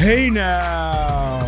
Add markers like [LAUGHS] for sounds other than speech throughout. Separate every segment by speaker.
Speaker 1: Hey now,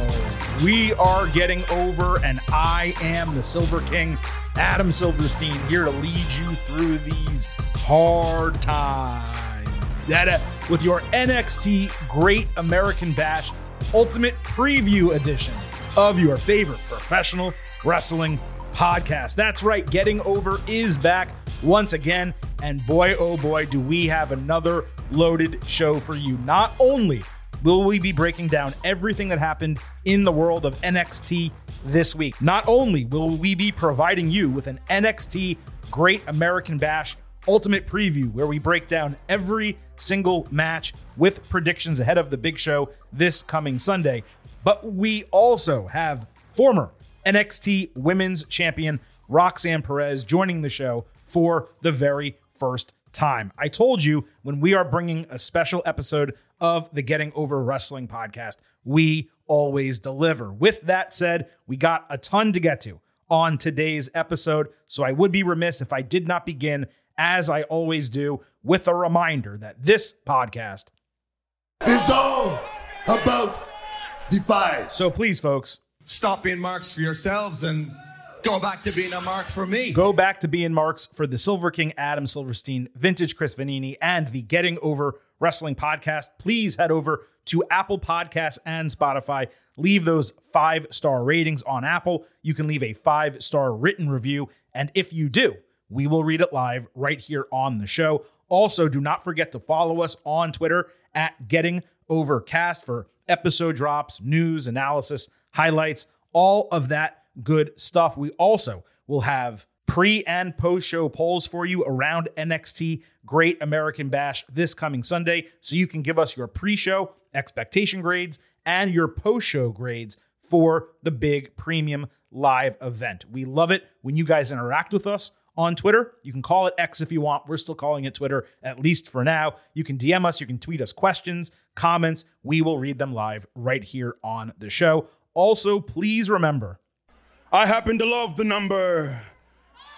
Speaker 1: we are getting over, and I am the Silver King, Adam Silverstein, here to lead you through these hard times. Uh, with your NXT Great American Bash Ultimate Preview Edition of your favorite professional wrestling podcast. That's right, Getting Over is back once again, and boy, oh boy, do we have another loaded show for you. Not only will we be breaking down everything that happened in the world of NXT this week. Not only will we be providing you with an NXT Great American Bash Ultimate Preview, where we break down every single match with predictions ahead of the big show this coming Sunday, but we also have former NXT Women's Champion Roxanne Perez joining the show for the very first time. I told you when we are bringing a special episode of the Getting Over Wrestling podcast, we always deliver. With that said, we got a ton to get to on today's episode, so I would be remiss if I did not begin, as I always do, with a reminder that this podcast
Speaker 2: is all about Defy.
Speaker 1: So please, folks,
Speaker 3: stop being marks for yourselves and Go back to being a mark for me.
Speaker 1: Go back to being marks for the Silver King Adam Silverstein, Vintage Chris Vanini, and the Getting Over Wrestling podcast. Please head over to Apple Podcasts and Spotify. Leave those five star ratings on Apple. You can leave a five star written review. And if you do, we will read it live right here on the show. Also, do not forget to follow us on Twitter at Getting Overcast for episode drops, news, analysis, highlights, all of that good stuff. We also will have pre and post show polls for you around NXT Great American Bash this coming Sunday. So you can give us your pre show expectation grades and your post show grades for the big premium live event. We love it when you guys interact with us on Twitter. You can call it X if you want. We're still calling it Twitter, at least for now. You can DM us, you can tweet us questions, comments. We will read them live right here on the show. Also, please remember
Speaker 2: I happen to love the number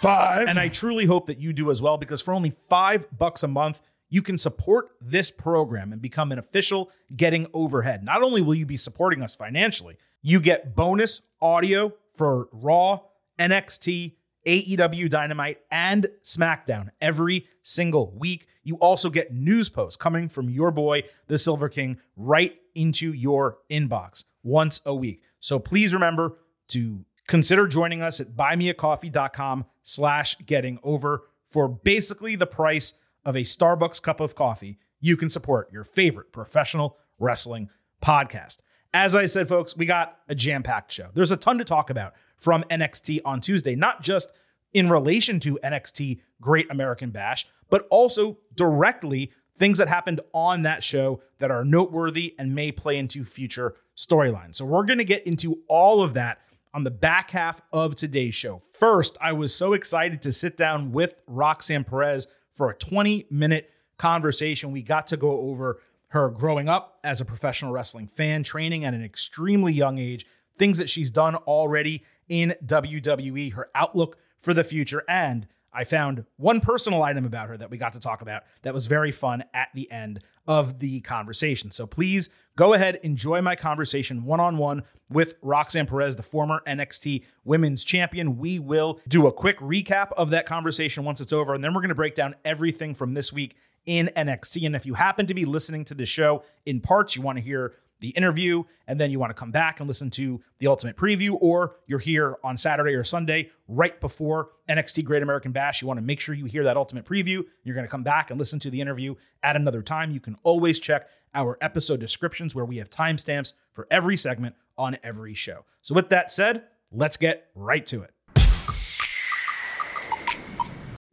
Speaker 2: five.
Speaker 1: And I truly hope that you do as well, because for only five bucks a month, you can support this program and become an official Getting Overhead. Not only will you be supporting us financially, you get bonus audio for Raw, NXT, AEW Dynamite, and SmackDown every single week. You also get news posts coming from your boy, the Silver King, right into your inbox once a week. So please remember to Consider joining us at buymeacoffee.com slash getting over for basically the price of a Starbucks cup of coffee. You can support your favorite professional wrestling podcast. As I said, folks, we got a jam packed show. There's a ton to talk about from NXT on Tuesday, not just in relation to NXT Great American Bash, but also directly things that happened on that show that are noteworthy and may play into future storylines. So we're going to get into all of that on the back half of today's show. First, I was so excited to sit down with Roxanne Perez for a 20 minute conversation. We got to go over her growing up as a professional wrestling fan, training at an extremely young age, things that she's done already in WWE, her outlook for the future, and I found one personal item about her that we got to talk about that was very fun at the end of the conversation. So please go ahead, enjoy my conversation one on one with Roxanne Perez, the former NXT Women's Champion. We will do a quick recap of that conversation once it's over, and then we're going to break down everything from this week in NXT. And if you happen to be listening to the show in parts, you want to hear the interview, and then you want to come back and listen to the ultimate preview, or you're here on Saturday or Sunday right before NXT Great American Bash. You want to make sure you hear that ultimate preview. You're going to come back and listen to the interview at another time. You can always check our episode descriptions where we have timestamps for every segment on every show. So, with that said, let's get right to it.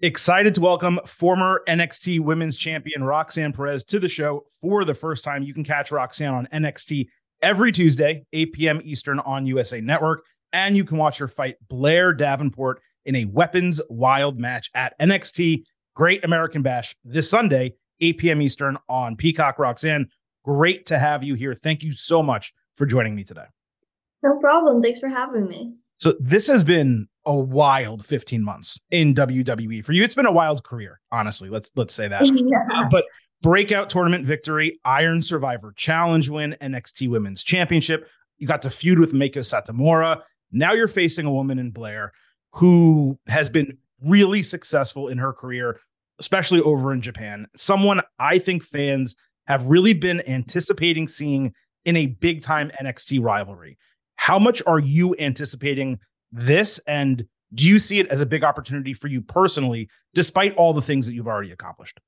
Speaker 1: Excited to welcome former NXT Women's Champion Roxanne Perez to the show for the first time. You can catch Roxanne on NXT every Tuesday, 8 p.m. Eastern on USA Network. And you can watch her fight Blair Davenport in a weapons wild match at NXT Great American Bash this Sunday, 8 p.m. Eastern on Peacock. Roxanne, great to have you here. Thank you so much for joining me today.
Speaker 4: No problem. Thanks for having me.
Speaker 1: So, this has been a wild 15 months in WWE. For you, it's been a wild career, honestly. Let's let's say that. [LAUGHS]
Speaker 4: Yeah.
Speaker 1: Uh, but breakout tournament victory, Iron Survivor Challenge win, NXT Women's Championship. You got to feud with Meiko Satomura. Now you're facing a woman in Blair who has been really successful in her career, especially over in Japan. Someone I think fans have really been anticipating seeing in a big time NXT rivalry. How much are you anticipating this? And do you see it as a big opportunity for you personally, despite all the things that you've already accomplished?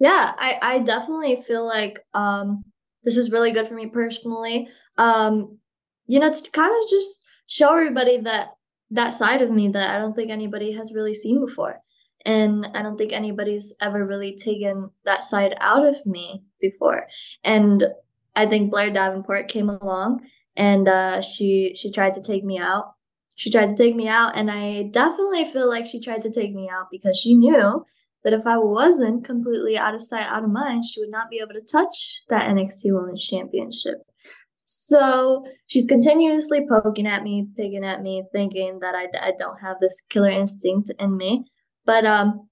Speaker 4: Yeah, I, I definitely feel like um, this is really good for me personally. Um, you know, to kind of just show everybody that that side of me that I don't think anybody has really seen before. And I don't think anybody's ever really taken that side out of me before. And I think Blair Davenport came along and uh, she she tried to take me out. She tried to take me out, and I definitely feel like she tried to take me out because she knew that if I wasn't completely out of sight, out of mind, she would not be able to touch that NXT Women's Championship. So she's continuously poking at me, picking at me, thinking that I, I don't have this killer instinct in me. But um,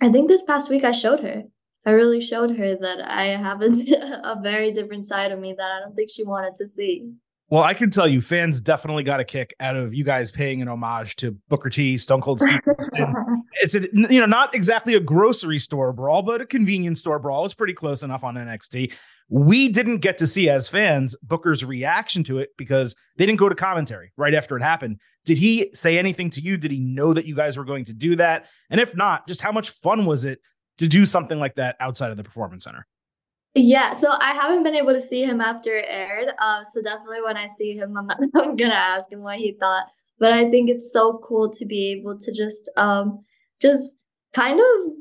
Speaker 4: I think this past week I showed her. I really showed her that I have a, [LAUGHS] a very different side of me that I don't think she wanted to see.
Speaker 1: Well, I can tell you, fans definitely got a kick out of you guys paying an homage to Booker T, Stone Cold Steve Austin. [LAUGHS] it's a, you know not exactly a grocery store brawl, but a convenience store brawl. It's pretty close enough on NXT. We didn't get to see as fans Booker's reaction to it because they didn't go to commentary right after it happened. Did he say anything to you? Did he know that you guys were going to do that? And if not, just how much fun was it to do something like that outside of the performance center?
Speaker 4: Yeah, so I haven't been able to see him after it aired. Uh, so definitely when I see him, I'm, [LAUGHS] I'm gonna ask him what he thought. But I think it's so cool to be able to just um just kind of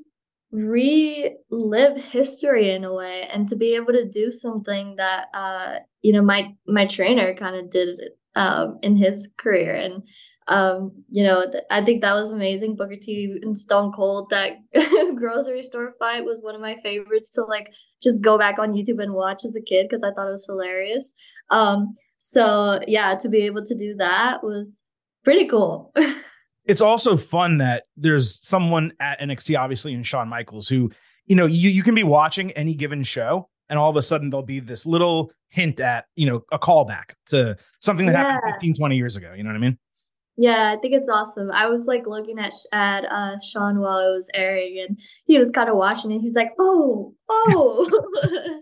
Speaker 4: relive history in a way and to be able to do something that uh you know my my trainer kind of did um in his career and um you know th- i think that was amazing booker t and stone cold that [LAUGHS] grocery store fight was one of my favorites to like just go back on youtube and watch as a kid because i thought it was hilarious um so yeah to be able to do that was pretty cool [LAUGHS]
Speaker 1: it's also fun that there's someone at NXT, obviously, in Shawn Michaels, who, you know, you, you can be watching any given show, and all of a sudden there'll be this little hint at, you know, a callback to something that
Speaker 4: Yeah.
Speaker 1: happened 15, 20 years ago. You know what I mean?
Speaker 4: Yeah, I think it's awesome. I was like looking at at uh, Shawn while it was airing, and he was kind of watching it. He's like, "Oh, oh."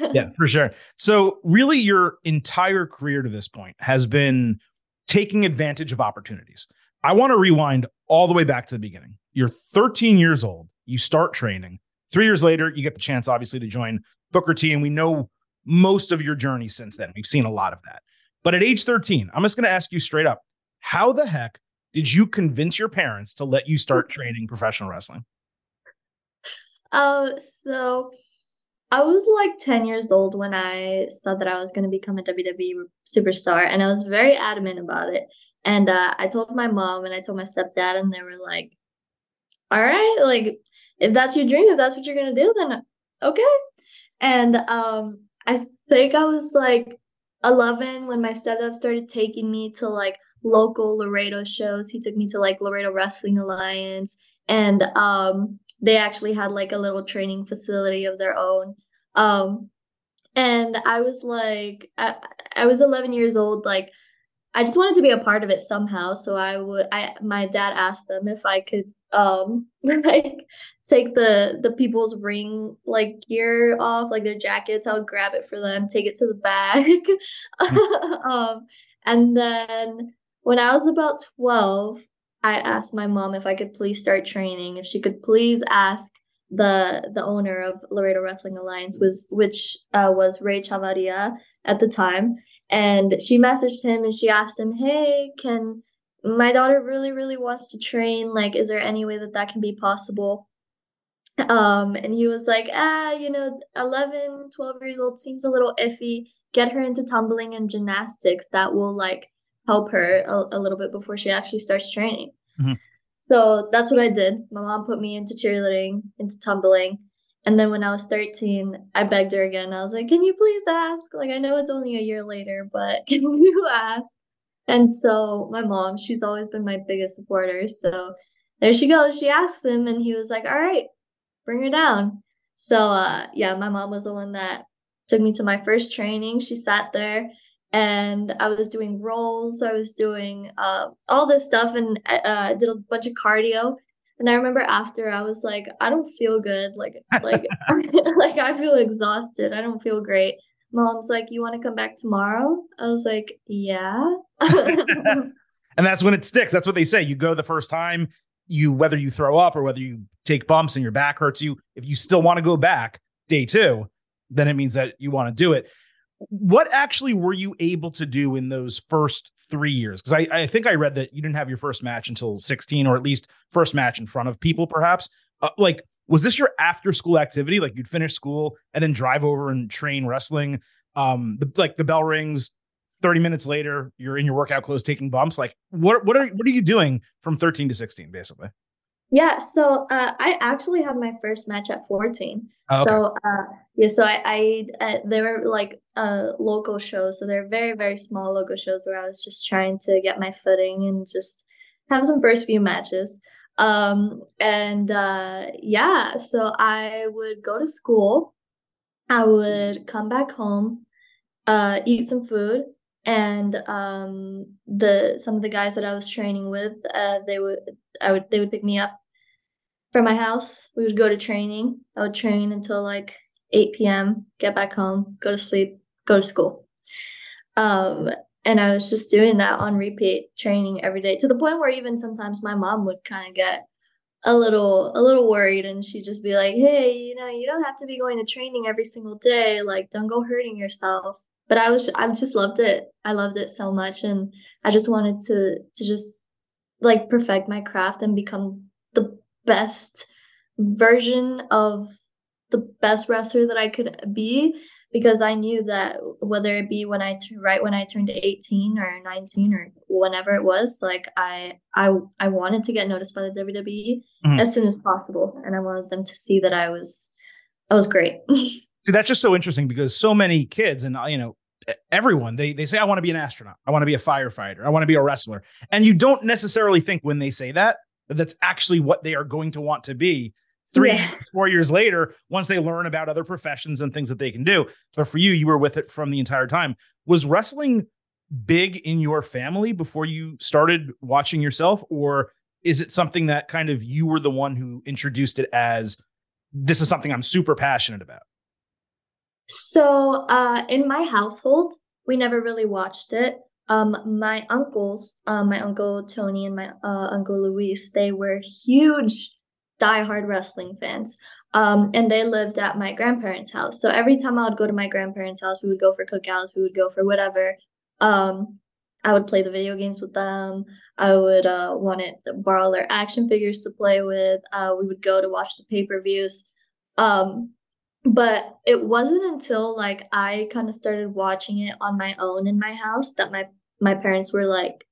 Speaker 4: [LAUGHS]
Speaker 1: yeah, for sure. So, really, your entire career to this point has been taking advantage of opportunities. I want to rewind all the way back to the beginning. You're 13 years old, you start training. Three years later, you get the chance, obviously, to join Booker T, and we know most of your journey since then. We've seen a lot of that. But at age 13, I'm just going to ask you straight up how the heck did you convince your parents to let you start training professional wrestling?
Speaker 4: Uh, so I was like 10 years old when I said that I was going to become a WWE superstar, and I was very adamant about it. And uh, I told my mom and I told my stepdad, and they were like, "All right, like if that's your dream, if that's what you're gonna do, then okay." And um, I think I was like 11 when my stepdad started taking me to like local Laredo shows. He took me to like Laredo Wrestling Alliance, and um, they actually had like a little training facility of their own. Um, and I was like, I, I was 11 years old, like. I just wanted to be a part of it somehow. So I would I my dad asked them if I could um [LAUGHS] like take the the people's ring like gear off, like their jackets. I would grab it for them, take it to the bag. [LAUGHS] um and then when I was about 12, I asked my mom if I could please start training, if she could please ask the the owner of Laredo Wrestling Alliance was which uh, was Ray Chavaria at the time. And she messaged him and she asked him hey can my daughter really really wants to train. Like is there any way that that can be possible? Um and he was like ah you know 11 12 years old seems a little iffy. Get her into tumbling and gymnastics. That will like help her a, a little bit before she actually starts training
Speaker 1: Mhm.
Speaker 4: so that's what i did my mom put me into cheerleading into tumbling and then when I was 13, I begged her again. I was like, Can you please ask? Like, I know it's only a year later, but [LAUGHS] can you ask? And so my mom, she's always been my biggest supporter. So there she goes. She asked him, and he was like, "All right, bring her down." So uh, yeah, my mom was the one that took me to my first training. She sat there, and I was doing rolls. I was doing uh, all this stuff, and uh, did a bunch of cardio. And I remember after I was like, I don't feel good. Like, like, [LAUGHS] [LAUGHS] like I feel exhausted. I don't feel great. Mom's like, you want to come back tomorrow? I was like, yeah. [LAUGHS]
Speaker 1: and that's when it sticks. That's what they say. You go the first time, you whether you throw up or whether you take bumps and your back hurts you. If you still want to go back day two, then it means that you want to do it. What actually were you able to do in those first three years? Because I, I think I read that you didn't have your first match until 16, or at least first match in front of people, perhaps. Uh, like, was this your after school activity? Like you'd finish school and then drive over and train wrestling? Um, the, like the bell rings, 30 minutes later, you're in your workout clothes taking bumps. Like, what what are what are you doing from 13 to 16, basically?
Speaker 4: Yeah, so uh, I actually had my first match at 14. Oh, okay. So uh, yeah, so I, I uh, they were like uh, local shows, so they're very very small local shows where I was just trying to get my footing and just have some first few matches. Um, and uh, yeah, so I would go to school, I would come back home, uh, eat some food, and um, the some of the guys that I was training with, uh, they would I would they would pick me up from my house. We would go to training. I would train until like 8 p.m., get back home, go to sleep, go to school. Um, and I was just doing that on repeat, training every day to the point where even sometimes my mom would kind of get a little a little worried and she'd just be like, "Hey, you know, you don't have to be going to training every single day. Like, don't go hurting yourself." But I was I just loved it. I loved it so much and I just wanted to to just like perfect my craft and become the best version of the best wrestler that I could be because I knew that whether it be when I right when I turned 18 or 19 or whenever it was like I I I wanted to get noticed by the WWE mm-hmm. as soon as possible and I wanted them to see that I was I was great. [LAUGHS]
Speaker 1: see that's just so interesting because so many kids and you know everyone they they say I want to be an astronaut, I want to be a firefighter, I want to be a wrestler. And you don't necessarily think when they say that that that's actually what they are going to want to be three, yeah. [LAUGHS] four years later, once they learn about other professions and things that they can do. But for you, you were with it from the entire time. Was wrestling big in your family before you started watching yourself? Or is it something that kind of you were the one who introduced it as this is something I'm super passionate about?
Speaker 4: So, uh, in my household, we never really watched it. Um, my uncles, um, my uncle Tony and my uh, uncle Luis, they were huge diehard wrestling fans. Um, and they lived at my grandparents' house. So every time I would go to my grandparents' house, we would go for cookouts, we would go for whatever. Um, I would play the video games with them. I would uh, want to borrow their action figures to play with. Uh, we would go to watch the pay per views. Um, but it wasn't until like I kind of started watching it on my own in my house that my my parents were like,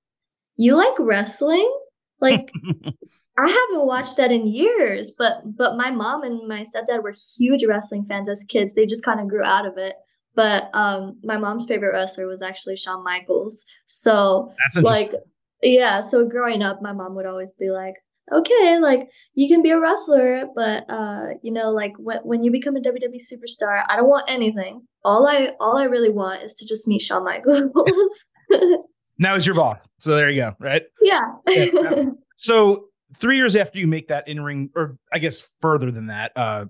Speaker 4: "You like wrestling?" Like [LAUGHS] I haven't watched that in years, but but my mom and my stepdad were huge wrestling fans as kids. They just kind of grew out of it. But um my mom's favorite wrestler was actually Shawn Michaels. So like yeah, so growing up my mom would always be like, "Okay, like you can be a wrestler, but uh you know like when when you become a WWE superstar, I don't want anything. All I all I really want is to just meet Shawn Michaels." [LAUGHS] [LAUGHS]
Speaker 1: now is your boss. So there you go, right?
Speaker 4: Yeah.
Speaker 1: yeah. [LAUGHS] So three years after you make that in ring, or I guess further than that, uh,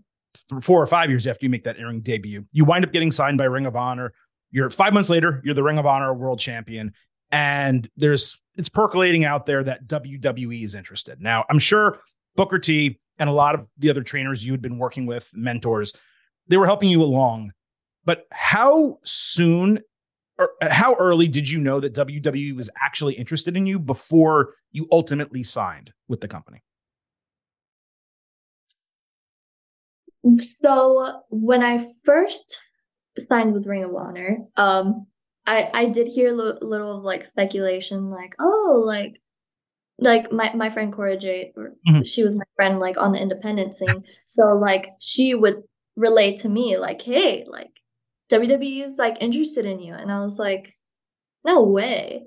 Speaker 1: th- four or five years after you make that in ring debut, you wind up getting signed by Ring of Honor. You're five months later, you're the Ring of Honor World Champion, and there's it's percolating out there that WWE is interested. Now, I'm sure Booker T and a lot of the other trainers you had been working with, mentors, they were helping you along. But how soon how early did you know that WWE was actually interested in you before you ultimately signed with the company?
Speaker 4: So when I first signed with Ring of Honor, um, I I did hear a little, little of like speculation, like oh, like like my my friend Cora Jade, mm-hmm. she was my friend like on the independent scene, so like she would relate to me like, hey, like WWE is like interested in you. And I was like, no way.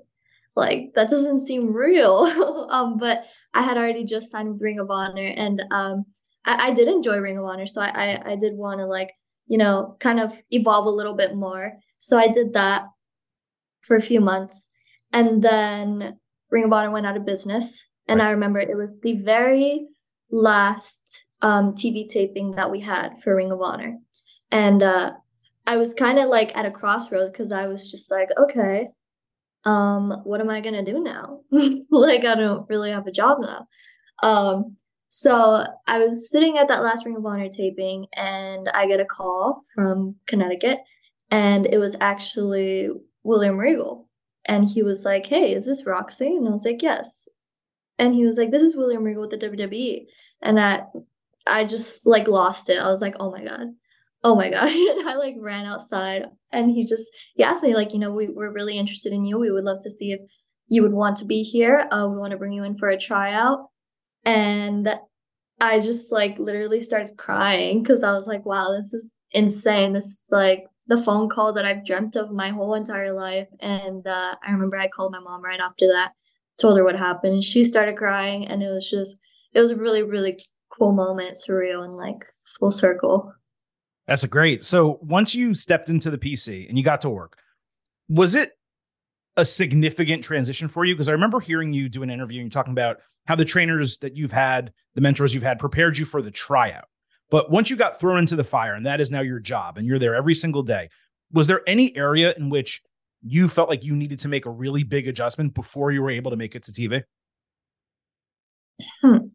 Speaker 4: like that doesn't seem real. [LAUGHS] um, but I had already just signed with Ring of Honor, and um, I, I did enjoy Ring of Honor, so I I, I did want to like you know kind of evolve a little bit more. So I did that for a few months, and then Ring of Honor went out of business. And right. I remember it was the very last um, TV taping that we had for Ring of Honor, and uh, I was kind of like at a crossroads because I was just like, okay, um, what am I gonna do now? [LAUGHS] like I don't really have a job now. Um, so I was sitting at that last Ring of Honor taping and I get a call from Connecticut and it was actually William Regal. And he was like, Hey, is this Roxy? And I was like, Yes. And he was like, This is William Regal with the WWE. And I I just like lost it. I was like, Oh my God oh my god. [LAUGHS] And i like ran outside and he just he asked me like you know we, we're really interested in you. We would love to see if you would want to be here. Uh, we want to bring you in for a tryout. And i just like literally started crying because i was like wow this is insane. This is like the phone call that i've dreamt of my whole entire life. And uh, i remember i called my mom right after that told her what happened she started crying and it was just it was a really really cool moment surreal and like full circle
Speaker 1: that's a great. So once you stepped into the PC and you got to work, was it a significant transition for you? Because I remember hearing you do an interview and you're talking about how the trainers that you've had, the mentors you've had, prepared you for the tryout. But once you got thrown into the fire and that is now your job and you're there every single day, was there any area in which you felt like you needed to make a really big adjustment before you were able to make it to TV?
Speaker 4: Hmm.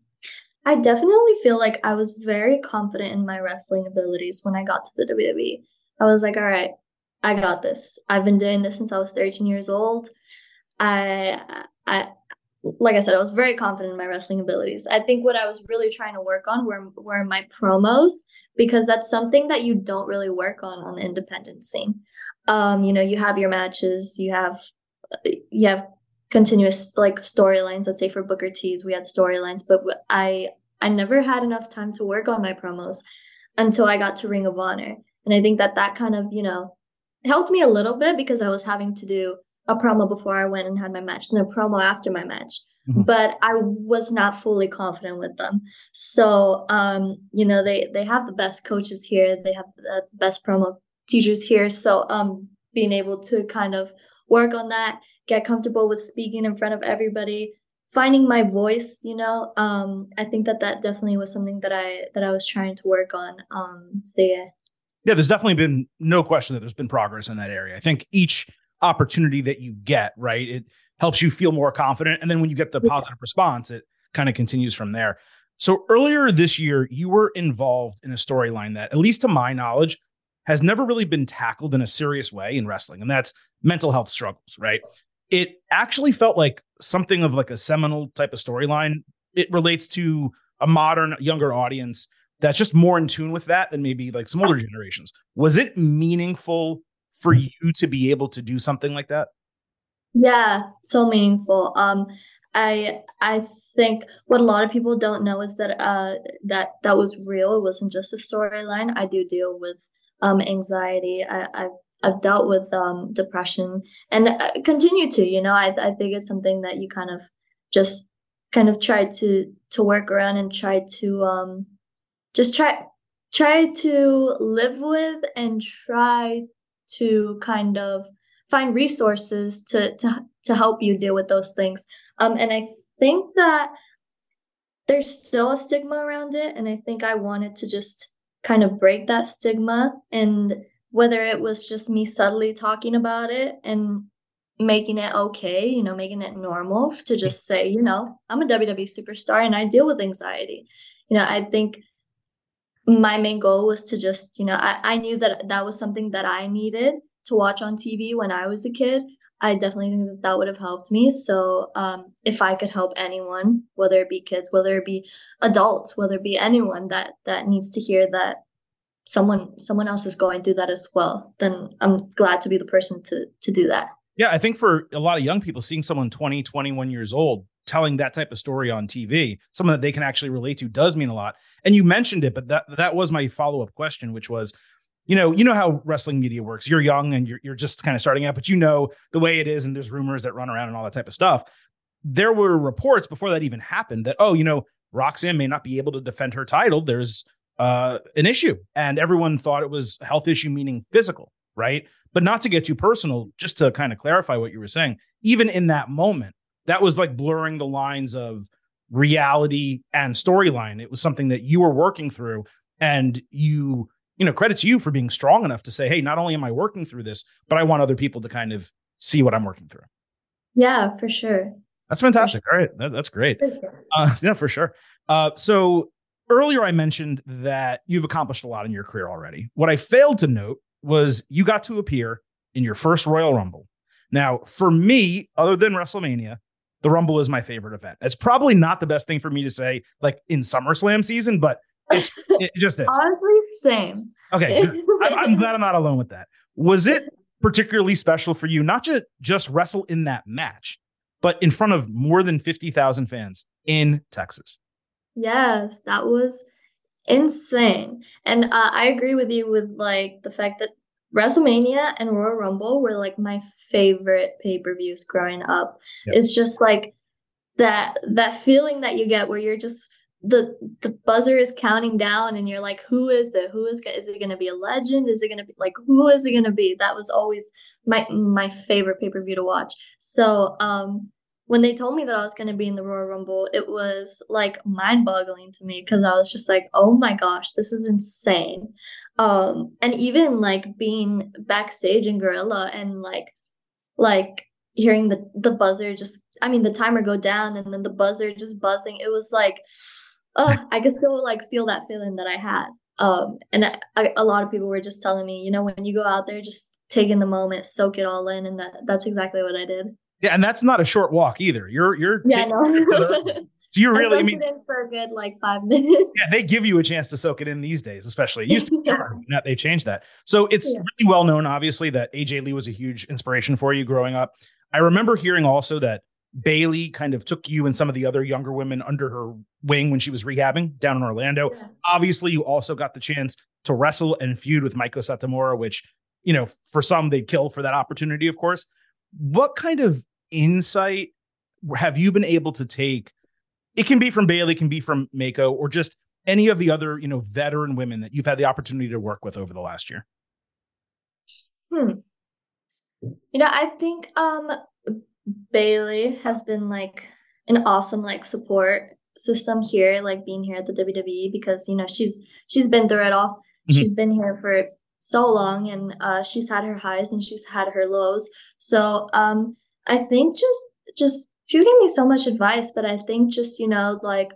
Speaker 4: I definitely feel like I was very confident in my wrestling abilities when I got to the WWE. I was like, all right, I got this. I've been doing this since I was 13 years old. I I like I said, I was very confident in my wrestling abilities. I think what I was really trying to work on were were my promos because that's something that you don't really work on on the independent scene. Um, you know, you have your matches, you have you have continuous like storylines let's say for booker t's we had storylines but i i never had enough time to work on my promos until i got to ring of honor. And i think that that kind of you know helped me a little bit because i was having to do a promo before i went and had my match and a promo after my match. Mm-hmm. but i was not fully confident with them. So um you know they they have the best coaches here. They have the best promo teachers here. So um being able to kind of work on that get comfortable with speaking in front of everybody finding my voice you know um i think that that definitely was something that i that i was trying to work on um so yeah.
Speaker 1: Yeah there's definitely been no question that there's been progress in that area. I think each opportunity that you get right it helps you feel more confident and then when you get the positive response it kind of continues from there. So earlier this year you were involved in a storyline that at least to my knowledge has never really been tackled in a serious way in wrestling and that's mental health struggles right it actually felt like something of like a seminal type of storyline. It relates to a modern, younger audience that's just more in tune with that than maybe like some older generations. Was it meaningful for you to be able to do something like that?
Speaker 4: Yeah, so meaningful. Um, I I think what a lot of people don't know is that uh that that was real. It wasn't just a storyline. I do deal with um anxiety. I, I've I've dealt with um, depression and uh, continue to. You know, I I think it's something that you kind of just kind of try to to work around and try to um just try try to live with and try to kind of find resources to to to help you deal with those things. Um, and I think that there's still a stigma around it, and I think I wanted to just kind of break that stigma and whether it was just me subtly talking about it and making it okay, you know, making it normal to just say, you know, I'm a WWE superstar and I deal with anxiety. You know, I think my main goal was to just, you know, I, I knew that that was something that I needed to watch on TV when I was a kid. I definitely think that that would have helped me. So, um, if I could help anyone, whether it be kids, whether it be adults, whether it be anyone that that needs to hear that someone someone else is going through that as well then i'm glad to be the person to to do that
Speaker 1: yeah i think for a lot of young people seeing someone 20 21 years old telling that type of story on tv someone that they can actually relate to does mean a lot and you mentioned it but that that was my follow-up question which was you know, you know how wrestling media works. You're young and you're you're just kind of starting out, but you know the way it is, and there's rumors that run around and all that type of stuff. There were reports before that even happened that oh, you know, Roxanne may not be able to defend her title. There's uh, an issue, and everyone thought it was a health issue, meaning physical, right? But not to get too personal, just to kind of clarify what you were saying. Even in that moment, that was like blurring the lines of reality and storyline. It was something that you were working through, and you you know, credit to you for being strong enough to say, hey, not only am I working through this, but I want other people to kind of see what I'm working through.
Speaker 4: Yeah, for sure.
Speaker 1: That's fantastic. All right. That, that's great. Sure. Uh, [LAUGHS] yeah, for sure. Uh, so earlier I mentioned that you've accomplished a lot in your career already. What I failed to note was you got to appear in your first Royal Rumble. Now, for me, other than WrestleMania, the Rumble is my favorite event. It's probably not the best thing for me to say, like in SummerSlam season, but it's, [LAUGHS] it just is.
Speaker 4: Honestly, same.
Speaker 1: Okay. I'm, I'm glad I'm not alone with that. Was it particularly special for you, not to just wrestle in that match, but in front of more than 50,000 fans in Texas?
Speaker 4: Yes, that was insane. And uh, I agree with you with like the fact that WrestleMania and Royal Rumble were like my favorite pay-per-views growing up. Yep. It's just like that that feeling that you get where you're just the the buzzer is counting down and you're like who is it who is is it going to be a legend is it going to be like who is it going to be that was always my my favorite pay-per-view to watch so um when they told me that I was going to be in the Royal Rumble it was like mind-boggling to me cuz I was just like oh my gosh this is insane um and even like being backstage in Gorilla and like like hearing the the buzzer just I mean the timer go down and then the buzzer just buzzing it was like [LAUGHS] oh, I could still like feel that feeling that I had. Um, and I, I, a lot of people were just telling me, you know, when you go out there, just take in the moment, soak it all in, and that that's exactly what I did.
Speaker 1: Yeah, and that's not a short walk either. You're you're
Speaker 4: yeah, no. [LAUGHS]
Speaker 1: Do you really I, mean
Speaker 4: in for a good like five minutes?
Speaker 1: Yeah, they give you a chance to soak it in these days, especially. It used to be [LAUGHS] yeah. Now they changed that. So it's yeah. really well known, obviously, that AJ Lee was a huge inspiration for you growing up. I remember hearing also that Bayley kind of took you and some of the other younger women under her wing when she was rehabbing down in Orlando. Yeah. Obviously, you also got the chance to wrestle and feud with Meiko Satomura, which, you know, for some they'd kill for that opportunity, of course. What kind of insight have you been able to take? It can be from Bayley, can be from Meiko, or just any of the other, you know, veteran women that you've had the opportunity to work with over the last year.
Speaker 4: Hmm. You know, I think um Bayley has been like an awesome like support system here, like being here at the WWE because you know she's she's been through it all. Mm-hmm. She's been here for so long and uh, she's had her highs and she's had her lows. So um, I think just just she's giving me so much advice, but I think just you know like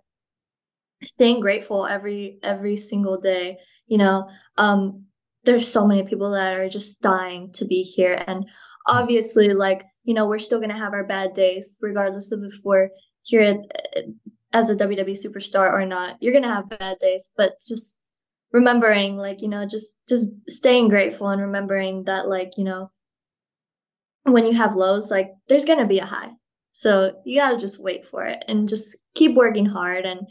Speaker 4: staying grateful every every single day. You know, um, there's so many people that are just dying to be here, and obviously like you know, we're still going to have our bad days, regardless of if we're here at, as a WWE superstar or not. You're going to have bad days, but just remembering, like, you know, just just staying grateful and remembering that, like, you know, when you have lows, like, there's to be a high. So you got to just wait for it and just keep working hard and,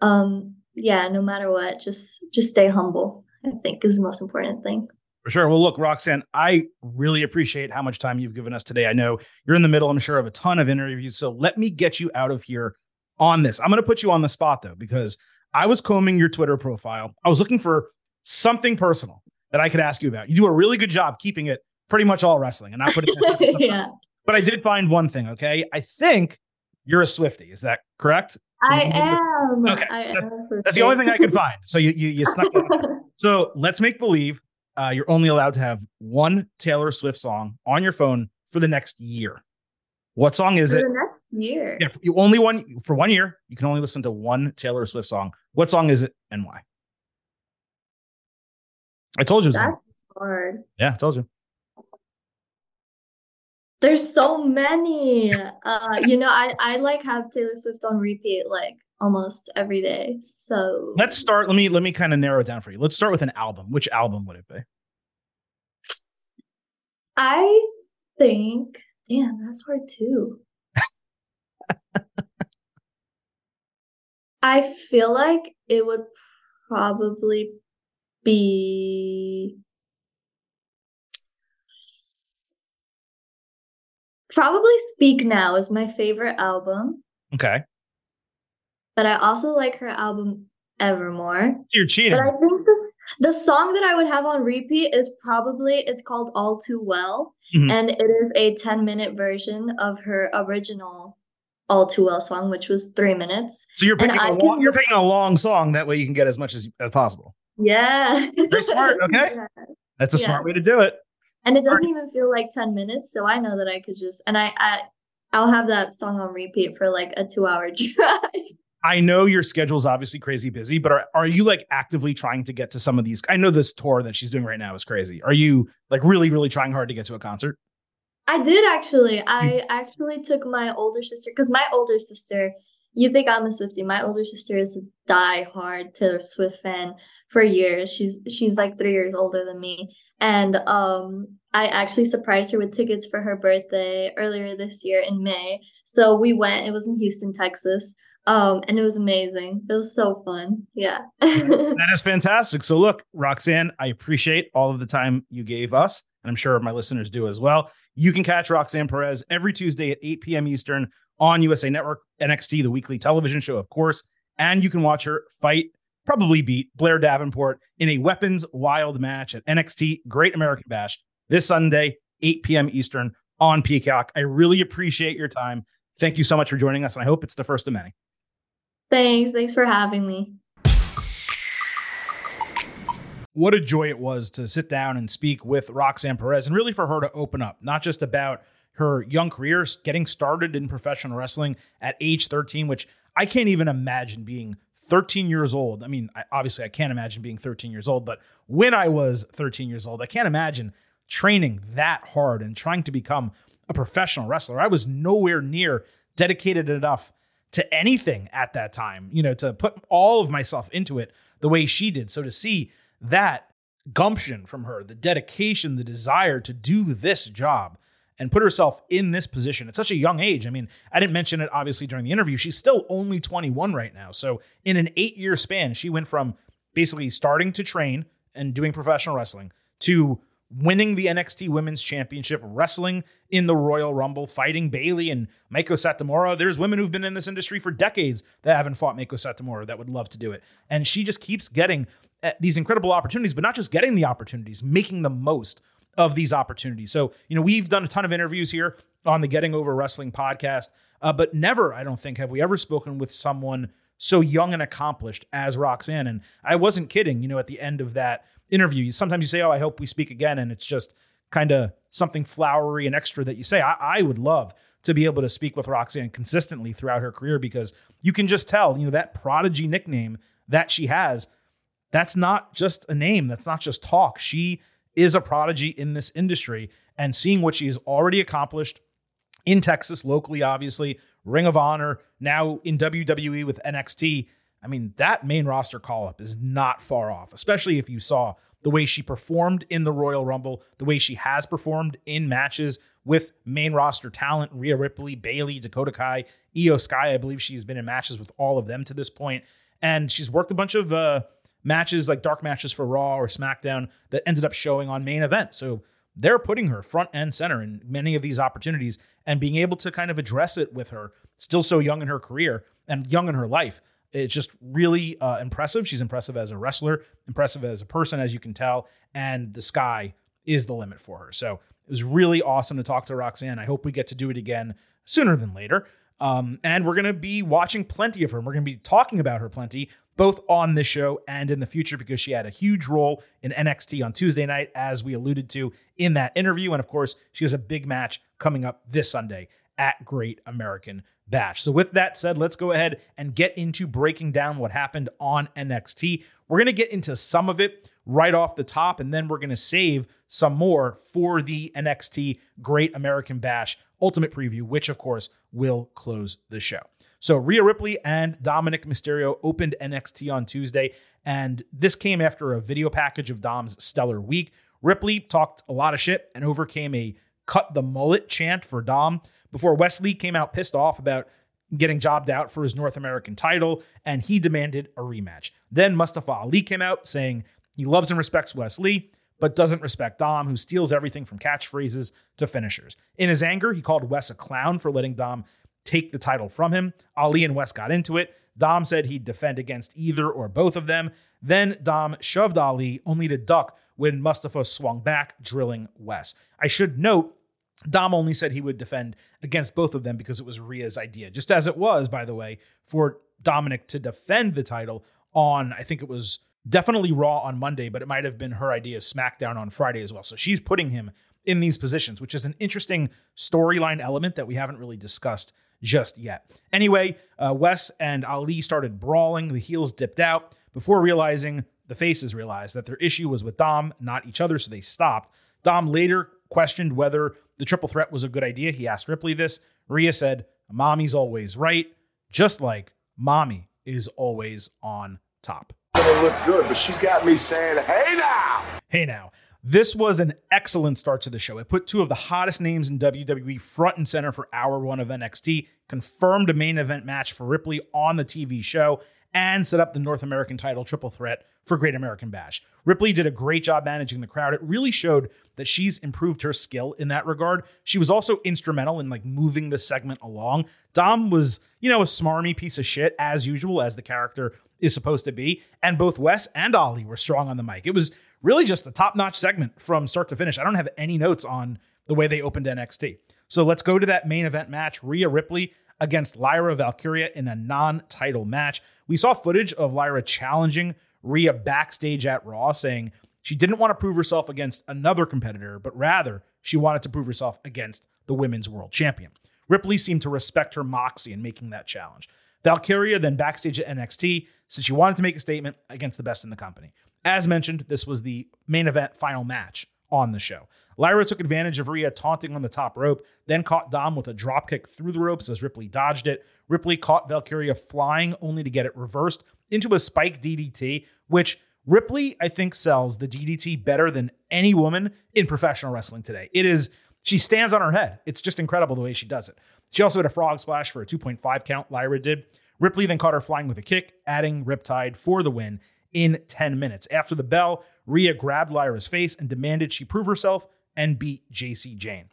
Speaker 4: um, yeah, no matter what, just just stay humble. I think is the most important thing.
Speaker 1: For sure. Well, look, Roxanne, I really appreciate how much time you've given us today. I know you're in the middle, I'm sure, of a ton of interviews. So let me get you out of here on this. I'm going to put you on the spot, though, because I was combing your Twitter profile. I was looking for something personal that I could ask you about. You do a really good job keeping it pretty much all wrestling and not putting it. [LAUGHS] yeah. But I did find one thing. Okay. I think you're a Swiftie. Is that correct?
Speaker 4: I am.
Speaker 1: Okay.
Speaker 4: I
Speaker 1: that's, am that's the only thing I could find. So you, you, you snuck it. [LAUGHS] so let's make believe uh, you're only allowed to have one Taylor Swift song on your phone for the next year. What song is
Speaker 4: for
Speaker 1: it?
Speaker 4: The next year.
Speaker 1: If you only one for one year, you can only listen to one Taylor Swift song. What song is it and why? I told you.
Speaker 4: That's hard.
Speaker 1: Yeah, I told you.
Speaker 4: There's so many. uh, you know, I I like have Taylor Swift on repeat like almost every day. So
Speaker 1: let's start. Let me let me kind of narrow it down for you. Let's start with an album. Which album would it be?
Speaker 4: I think, damn, that's hard too. I feel like it would probably be probably Speak Now is my favorite album.
Speaker 1: Okay.
Speaker 4: But I also like her album Evermore.
Speaker 1: You're cheating.
Speaker 4: But I think the, the song that I would have on repeat is probably it's called All Too Well,
Speaker 1: mm-hmm.
Speaker 4: and it is a 10 minute version of her original all Too Well song, which was three minutes.
Speaker 1: so you're picking a long, you're picking a long song that way you can get as much as, as possible.
Speaker 4: Yeah.
Speaker 1: Very smart, [LAUGHS] okay.
Speaker 4: Yeah.
Speaker 1: That's a
Speaker 4: Yeah.
Speaker 1: smart way to do it.
Speaker 4: And it doesn't even feel like 10 minutes, so I know that I could just and I, I I'll have that song on repeat for like a two hour [LAUGHS] drive.
Speaker 1: I know your schedule's obviously crazy busy, but are, are you like actively trying to get to some of these? I know this tour that she's doing right now is crazy. Are you like really, really trying hard to get to a concert?
Speaker 4: I did actually. I
Speaker 1: Hmm.
Speaker 4: actually took my older sister because my older sister, you think I'm a Swiftie. My older sister is a die-hard Taylor Swift fan for years. She's she's like three years older than me. And um I actually surprised her with tickets for her birthday earlier this year in May. So we went, it was in Houston, Texas. Um, and it was amazing. It was so fun. Yeah. [LAUGHS]
Speaker 1: That is fantastic. So, look, Roxanne, I appreciate all of the time you gave us, and I'm sure my listeners do as well. You can catch Roxanne Perez every Tuesday at 8 p.m. Eastern on USA Network, NXT, the weekly television show, of course. And you can watch her fight, probably beat Blair Davenport in a weapons wild match at NXT Great American Bash this Sunday, 8 p.m. Eastern on Peacock. I really appreciate your time. Thank you so much for joining us, and I hope it's the first of many.
Speaker 4: Thanks. Thanks for having me.
Speaker 1: What a joy it was to sit down and speak with Roxanne Perez and really for her to open up, not just about her young career, getting started in professional wrestling at age 13, which I can't even imagine being 13 years old. I mean, I, obviously, I can't imagine being 13 years old, but when I was 13 years old, I can't imagine training that hard and trying to become a professional wrestler. I was nowhere near dedicated enough to anything at that time, you know, to put all of myself into it the way she did. So to see that gumption from her, the dedication, the desire to do this job and put herself in this position at such a young age. I mean, I didn't mention it obviously during the interview. She's still only 21 right now. So in an eight year span, she went from basically starting to train and doing professional wrestling to winning the NXT Women's Championship, wrestling in the Royal Rumble, fighting Bayley and Meiko Satomura. There's women who've been in this industry for decades that haven't fought Meiko Satomura that would love to do it. And she just keeps getting these incredible opportunities, but not just getting the opportunities, making the most of these opportunities. So, you know, we've done a ton of interviews here on the Getting Over Wrestling podcast, uh, but never, I don't think, have we ever spoken with someone so young and accomplished as Roxanne. And I wasn't kidding, you know, at the end of that interview, sometimes you say, Oh, I hope we speak again. And it's just kind of something flowery and extra that you say. I, I would love to be able to speak with Roxanne consistently throughout her career because you can just tell, you know, that prodigy nickname that she has, that's not just a name, that's not just talk. She is a prodigy in this industry and seeing what she has already accomplished in Texas, locally, obviously, Ring of Honor, now in WWE with NXT. I mean, that main roster call up is not far off, especially if you saw the way she performed in the Royal Rumble, the way she has performed in matches with main roster talent, Rhea Ripley, Bayley, Dakota Kai, Iyo Sky. I believe she's been in matches with all of them to this point. And she's worked a bunch of uh, matches, like dark matches for Raw or SmackDown, that ended up showing on main event. So they're putting her front and center in many of these opportunities and being able to kind of address it with her, still so young in her career and young in her life. It's just really uh, impressive. She's impressive as a wrestler, impressive as a person, as you can tell. And the sky is the limit for her. So it was really awesome to talk to Roxanne. I hope we get to do it again sooner than later. Um, and we're going to be watching plenty of her. And we're going to be talking about her plenty, both on this show and in the future, because she had a huge role in NXT on Tuesday night, as we alluded to in that interview. And of course, she has a big match coming up this Sunday at Great American Bash. So, with that said, let's go ahead and get into breaking down what happened on NXT. We're going to get into some of it right off the top, and then we're going to save some more for the NXT Great American Bash Ultimate Preview, which of course will close the show. So, Rhea Ripley and Dominik Mysterio opened NXT on Tuesday, and this came after a video package of Dom's stellar week. Ripley talked a lot of shit and overcame a cut the mullet chant for Dom before Wes Lee came out pissed off about getting jobbed out for his North American title, and he demanded a rematch. Then Mustafa Ali came out saying he loves and respects Wes Lee, but doesn't respect Dom, who steals everything from catchphrases to finishers. In his anger, he called Wes a clown for letting Dom take the title from him. Ali and Wes got into it. Dom said he'd defend against either or both of them. Then Dom shoved Ali, only to duck when Mustafa swung back, drilling Wes. I should note Dom only said he would defend against both of them because it was Rhea's idea, just as it was, by the way, for Dominik to defend the title on, I think it was definitely Raw on Monday, but it might have been her idea SmackDown on Friday as well. So she's putting him in these positions, which is an interesting storyline element that we haven't really discussed just yet. Anyway, uh, Wes and Ali started brawling. The heels dipped out before realizing the faces realized that their issue was with Dom, not each other, so they stopped. Dom later questioned whether the triple threat was a good idea. He asked Ripley this. Rhea said, Mommy's always right, just like Mommy is always on top.
Speaker 5: Gonna look good, but she's got me saying, hey now!
Speaker 1: Hey now. This was an excellent start to the show. It put two of the hottest names in WWE front and center for hour one of NXT, confirmed a main event match for Ripley on the TV show, and set up the North American title triple threat for Great American Bash. Ripley did a great job managing the crowd. It really showed that she's improved her skill in that regard. She was also instrumental in like moving the segment along. Dom was, you know, a smarmy piece of shit as usual as the character is supposed to be, and both Wes and Ali were strong on the mic. It was really just a top-notch segment from start to finish. I don't have any notes on the way they opened NXT. So let's go to that main event match, Rhea Ripley against Lyra Valkyria in a non-title match. We saw footage of Lyra challenging Rhea backstage at Raw, saying she didn't want to prove herself against another competitor, but rather she wanted to prove herself against the women's world champion. Ripley seemed to respect her moxie in making that challenge. Valkyria then backstage at NXT said she wanted to make a statement against the best in the company. As mentioned, this was the main event final match on the show. Lyra took advantage of Rhea taunting on the top rope, then caught Dom with a dropkick through the ropes as Ripley dodged it. Ripley caught Valkyria flying only to get it reversed into a spike DDT, which Ripley, I think, sells the DDT better than any woman in professional wrestling today. It is, she stands on her head. It's just incredible the way she does it. She also had a frog splash for a 2.5 count, Lyra did. Ripley then caught her flying with a kick, adding Riptide for the win in 10 minutes. After the bell, Rhea grabbed Lyra's face and demanded she prove herself and beat Jacy Jayne.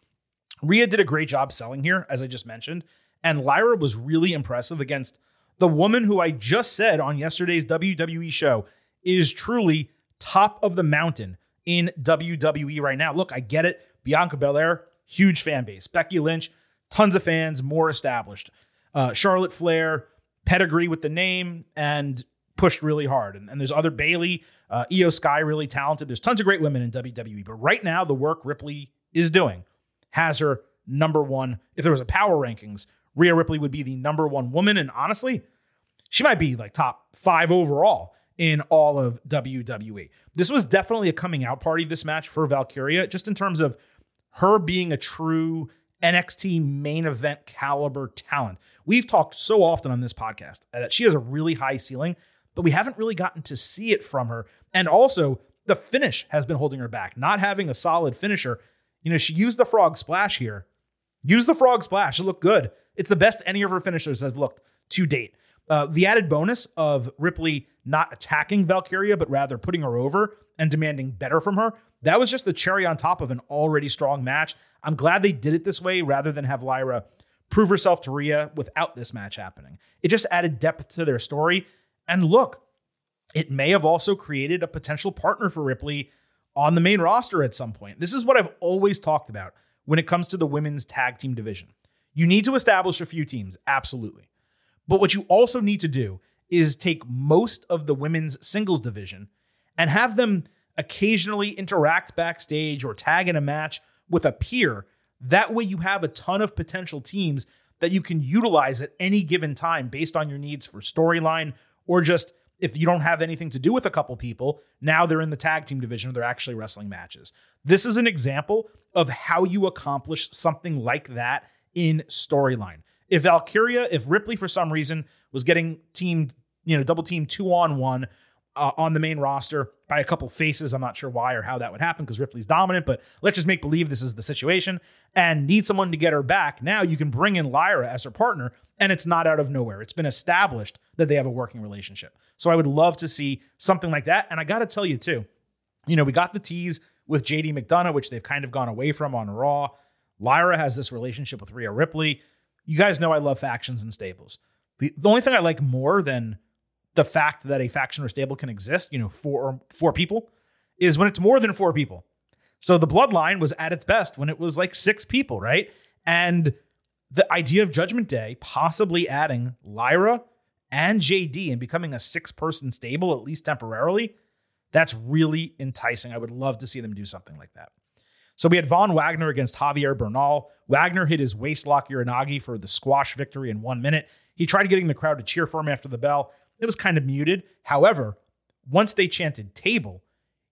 Speaker 1: Rhea did a great job selling here, as I just mentioned, and Lyra was really impressive against the woman who I just said on yesterday's WWE show is truly top of the mountain in WWE right now. Look, I get it. Bianca Belair, huge fan base. Becky Lynch, tons of fans, more established. Uh, Charlotte Flair, pedigree with the name, and pushed really hard. And, and there's other Bayley, uh, Iyo Sky, really talented. There's tons of great women in WWE. But right now, the work Ripley is doing has her number one. If there was a power rankings, Rhea Ripley would be the number one woman. And honestly, she might be like top five overall in all of WWE. This was definitely a coming out party, this match for Valkyria, just in terms of her being a true NXT main event caliber talent. We've talked so often on this podcast that she has a really high ceiling, but we haven't really gotten to see it from her. And also, the finish has been holding her back. Not having a solid finisher. You know, she used the frog splash here. Use the frog splash. It looked good. It's the best any of her finishers have looked to date. Uh, the added bonus of Ripley not attacking Valkyria, but rather putting her over and demanding better from her, that was just the cherry on top of an already strong match. I'm glad they did it this way rather than have Lyra prove herself to Rhea without this match happening. It just added depth to their story. And look, it may have also created a potential partner for Ripley on the main roster at some point. This is what I've always talked about when it comes to the women's tag team division. You need to establish a few teams, absolutely. But what you also need to do is take most of the women's singles division and have them occasionally interact backstage or tag in a match with a peer. That way, you have a ton of potential teams that you can utilize at any given time based on your needs for storyline or just if you don't have anything to do with a couple people, now they're in the tag team division or they're actually wrestling matches. This is an example of how you accomplish something like that in storyline. If Valkyria, if Ripley for some reason was getting teamed, you know, double team two on one uh, on the main roster by a couple faces, I'm not sure why or how that would happen because Ripley's dominant, but let's just make believe this is the situation and need someone to get her back. Now you can bring in Lyra as her partner and it's not out of nowhere. It's been established that they have a working relationship. So I would love to see something like that. And I got to tell you too, you know, we got the tease with JD McDonagh, which they've kind of gone away from on Raw. Lyra has this relationship with Rhea Ripley. You guys know I love factions and stables. The, only thing I like more than the fact that a faction or stable can exist, you know, four four people, is when it's more than four people. So the bloodline was at its best when it was like six people, right? And the idea of Judgment Day possibly adding Lyra and JD and becoming a six person stable, at least temporarily, that's really enticing. I would love to see them do something like that. So we had Von Wagner against Javier Bernal. Wagner hit his waist lock Uranage for the squash victory in one minute. He tried getting the crowd to cheer for him after the bell. It was kind of muted. However, once they chanted table,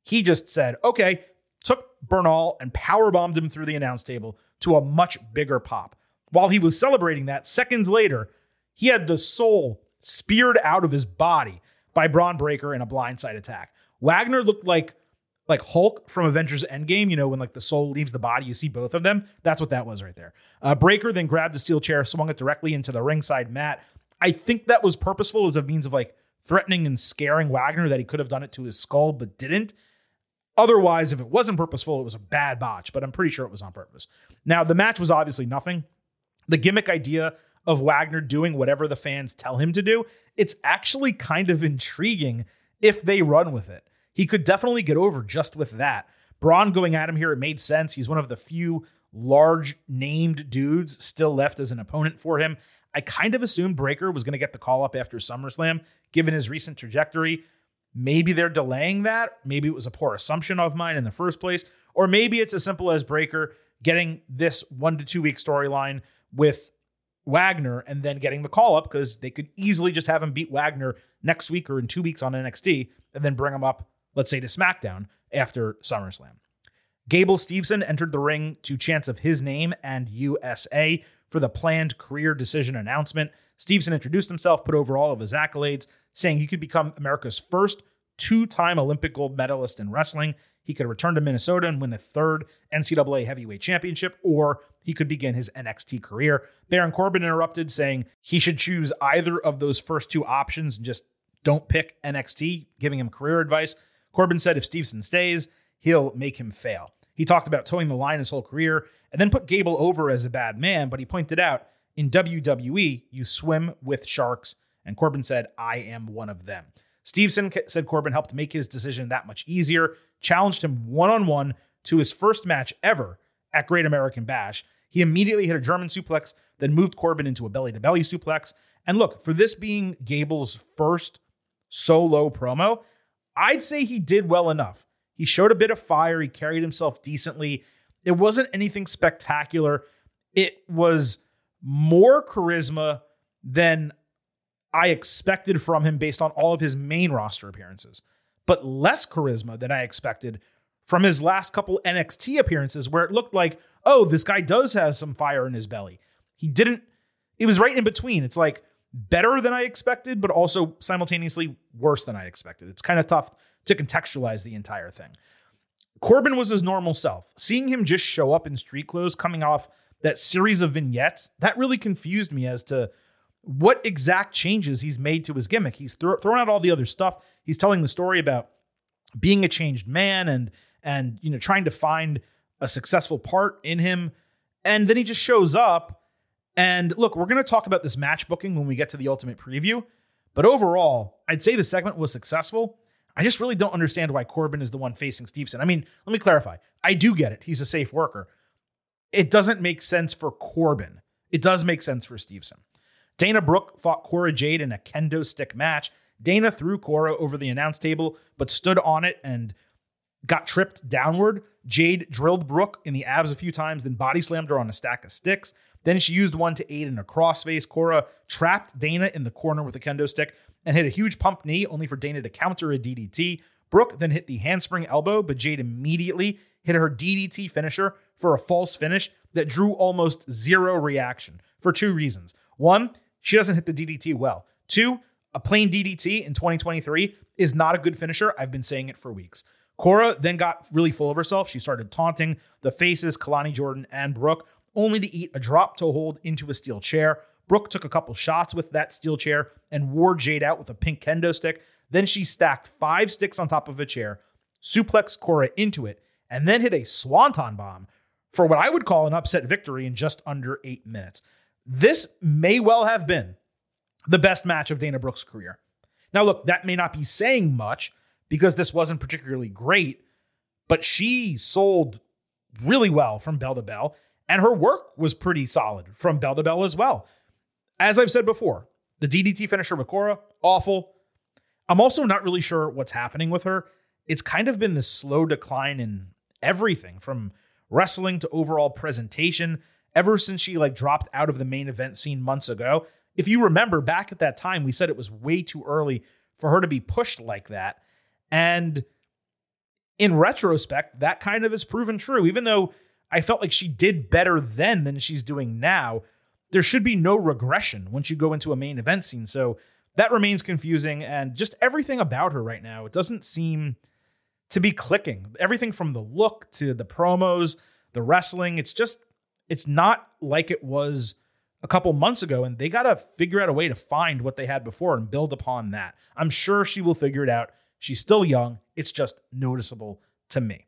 Speaker 1: he just said, okay, took Bernal and powerbombed him through the announce table to a much bigger pop. While he was celebrating that, seconds later, he had the soul speared out of his body by Bron Breakker in a blindside attack. Wagner looked like like Hulk from Avengers Endgame, you know, when like the soul leaves the body, you see both of them. That's what that was right there. Uh, Breakker then grabbed the steel chair, swung it directly into the ringside mat. I think that was purposeful as a means of like threatening and scaring Wagner that he could have done it to his skull, but didn't. Otherwise, if it wasn't purposeful, it was a bad botch, but I'm pretty sure it was on purpose. Now, the match was obviously nothing. The gimmick idea of Wagner doing whatever the fans tell him to do, it's actually kind of intriguing if they run with it. He could definitely get over just with that. Bron going at him here, it made sense. He's one of the few large named dudes still left as an opponent for him. I kind of assumed Breakker was going to get the call up after SummerSlam, given his recent trajectory. Maybe they're delaying that. Maybe it was a poor assumption of mine in the first place. Or maybe it's as simple as Breakker getting this one to two week storyline with Wagner and then getting the call up because they could easily just have him beat Wagner next week or in two weeks on NXT and then bring him up, let's say, to SmackDown after SummerSlam. Gable Steveson entered the ring to chants of his name and USA for the planned career decision announcement. Steveson introduced himself, put over all of his accolades, saying he could become America's first two time Olympic gold medalist in wrestling. He could return to Minnesota and win a third NCAA heavyweight championship, or he could begin his NXT career. Baron Corbin interrupted, saying he should choose either of those first two options and just don't pick NXT, giving him career advice. Corbin said if Steveson stays, he'll make him fail. He talked about towing the line his whole career and then put Gable over as a bad man, but he pointed out in WWE, you swim with sharks. And Corbin said, I am one of them. Steveson said Corbin helped make his decision that much easier, challenged him one on one to his first match ever at Great American Bash. He immediately hit a German suplex, then moved Corbin into a belly to belly suplex. And look, for this being Gable's first solo promo, I'd say he did well enough. He showed a bit of fire, he carried himself decently. It wasn't anything spectacular. It was more charisma than I expected from him based on all of his main roster appearances, but less charisma than I expected from his last couple NXT appearances, where it looked like, oh, this guy does have some fire in his belly. He didn't, it was right in between. It's like better than I expected, but also simultaneously worse than I expected. It's kind of tough to contextualize the entire thing. Corbin was his normal self. Seeing him just show up in street clothes coming off that series of vignettes, that really confused me as to what exact changes he's made to his gimmick. He's throw, thrown out all the other stuff. He's telling the story about being a changed man and and you know trying to find a successful part in him. And then he just shows up. And look, we're going to talk about this match booking when we get to the ultimate preview. But overall, I'd say the segment was successful. I just really don't understand why Corbin is the one facing Steveson. I mean, let me clarify. I do get it. He's a safe worker. It doesn't make sense for Corbin. It does make sense for Steveson. Dana Brooke fought Cora Jade in a kendo stick match. Dana threw Cora over the announce table, but stood on it and got tripped downward. Jade drilled Brooke in the abs a few times, then body slammed her on a stack of sticks. Then she used one to aid in a crossface. Cora trapped Dana in the corner with a kendo stick and hit a huge pump knee, only for Dana to counter a DDT. Brooke then hit the handspring elbow, but Jade immediately hit her DDT finisher for a false finish that drew almost zero reaction for two reasons. One, she doesn't hit the DDT well. Two, a plain DDT in 2023 is not a good finisher. I've been saying it for weeks. Cora then got really full of herself. She started taunting the faces, Kelani Jordan and Brooke, only to eat a drop toe hold into a steel chair. Brooke took a couple shots with that steel chair and wore Jade out with a pink kendo stick. Then she stacked five sticks on top of a chair, suplexed Cora into it, and then hit a swanton bomb for what I would call an upset victory in just under eight minutes. This may well have been the best match of Dana Brooke's career. Now, look, that may not be saying much because this wasn't particularly great, but she sold really well from bell to bell, and her work was pretty solid from bell to bell as well. As I've said before, the DDT finisher Cora, awful. I'm also not really sure what's happening with her. It's kind of been this slow decline in everything from wrestling to overall presentation ever since she like dropped out of the main event scene months ago. If you remember back at that time, we said it was way too early for her to be pushed like that. And in retrospect, that kind of has proven true. Even though I felt like she did better then than she's doing now, there should be no regression once you go into a main event scene. So that remains confusing. And just everything about her right now, it doesn't seem to be clicking. Everything from the look to the promos, the wrestling, it's just, it's not like it was a couple months ago. And they got to figure out a way to find what they had before and build upon that. I'm sure she will figure it out. She's still young. It's just noticeable to me.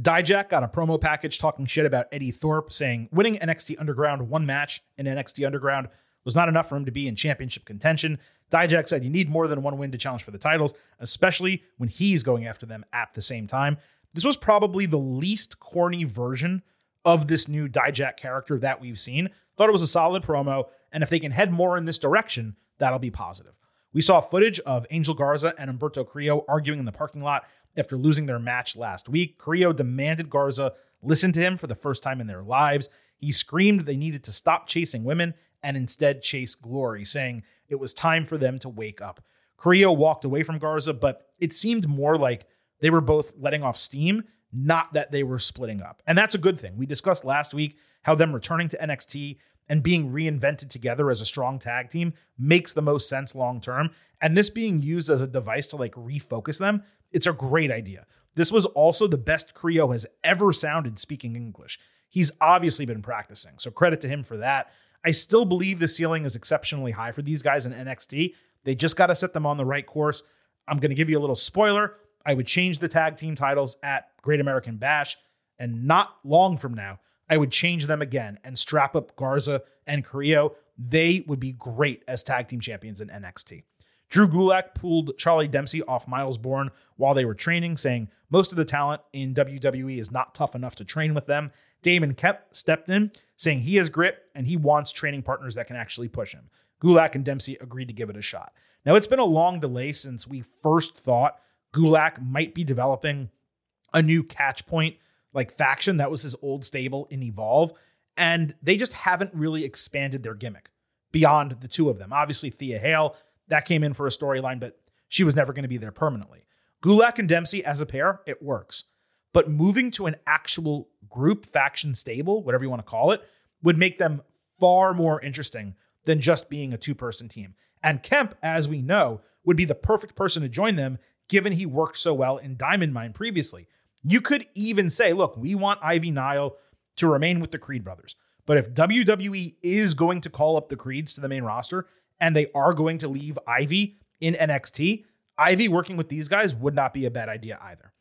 Speaker 1: Dijak got a promo package talking shit about Eddie Thorpe, saying winning NXT Underground one match in NXT Underground was not enough for him to be in championship contention. Dijak said you need more than one win to challenge for the titles, especially when he's going after them at the same time. This was probably the least corny version of this new Dijak character that we've seen. Thought it was a solid promo, and if they can head more in this direction, that'll be positive. We saw footage of Angel Garza and Humberto Carrillo arguing in the parking lot after losing their match last week. Carrillo demanded Garza listen to him for the first time in their lives. He screamed they needed to stop chasing women and instead chase glory, saying it was time for them to wake up. Carrillo walked away from Garza, but it seemed more like they were both letting off steam, not that they were splitting up. And that's a good thing. We discussed last week how them returning to NXT and being reinvented together as a strong tag team makes the most sense long term. And this being used as a device to like refocus them, it's a great idea. This was also the best Carrillo has ever sounded speaking English. He's obviously been practicing, so credit to him for that. I still believe the ceiling is exceptionally high for these guys in NXT. They just got to set them on the right course. I'm going to give you a little spoiler. I would change the tag team titles at Great American Bash, and not long from now, I would change them again and strap up Garza and Carrillo. They would be great as tag team champions in NXT. Drew Gulak pulled Charlie Dempsey off Myles Borne while they were training, saying most of the talent in WWE is not tough enough to train with them. Damon Kemp stepped in, saying he has grit and he wants training partners that can actually push him. Gulak and Dempsey agreed to give it a shot. Now, it's been a long delay since we first thought Gulak might be developing a new catch point like faction that was his old stable in Evolve. And they just haven't really expanded their gimmick beyond the two of them. Obviously, Thea Hale, that came in for a storyline, but she was never going to be there permanently. Gulak and Dempsey as a pair, it works. But moving to an actual group faction stable, whatever you want to call it, would make them far more interesting than just being a two person team. And Kemp, as we know, would be the perfect person to join them given he worked so well in Diamond Mine previously. You could even say, look, we want Ivy Nile to remain with the Creed brothers. But if WWE is going to call up the Creeds to the main roster and they are going to leave Ivy in NXT, Ivy working with these guys would not be a bad idea either.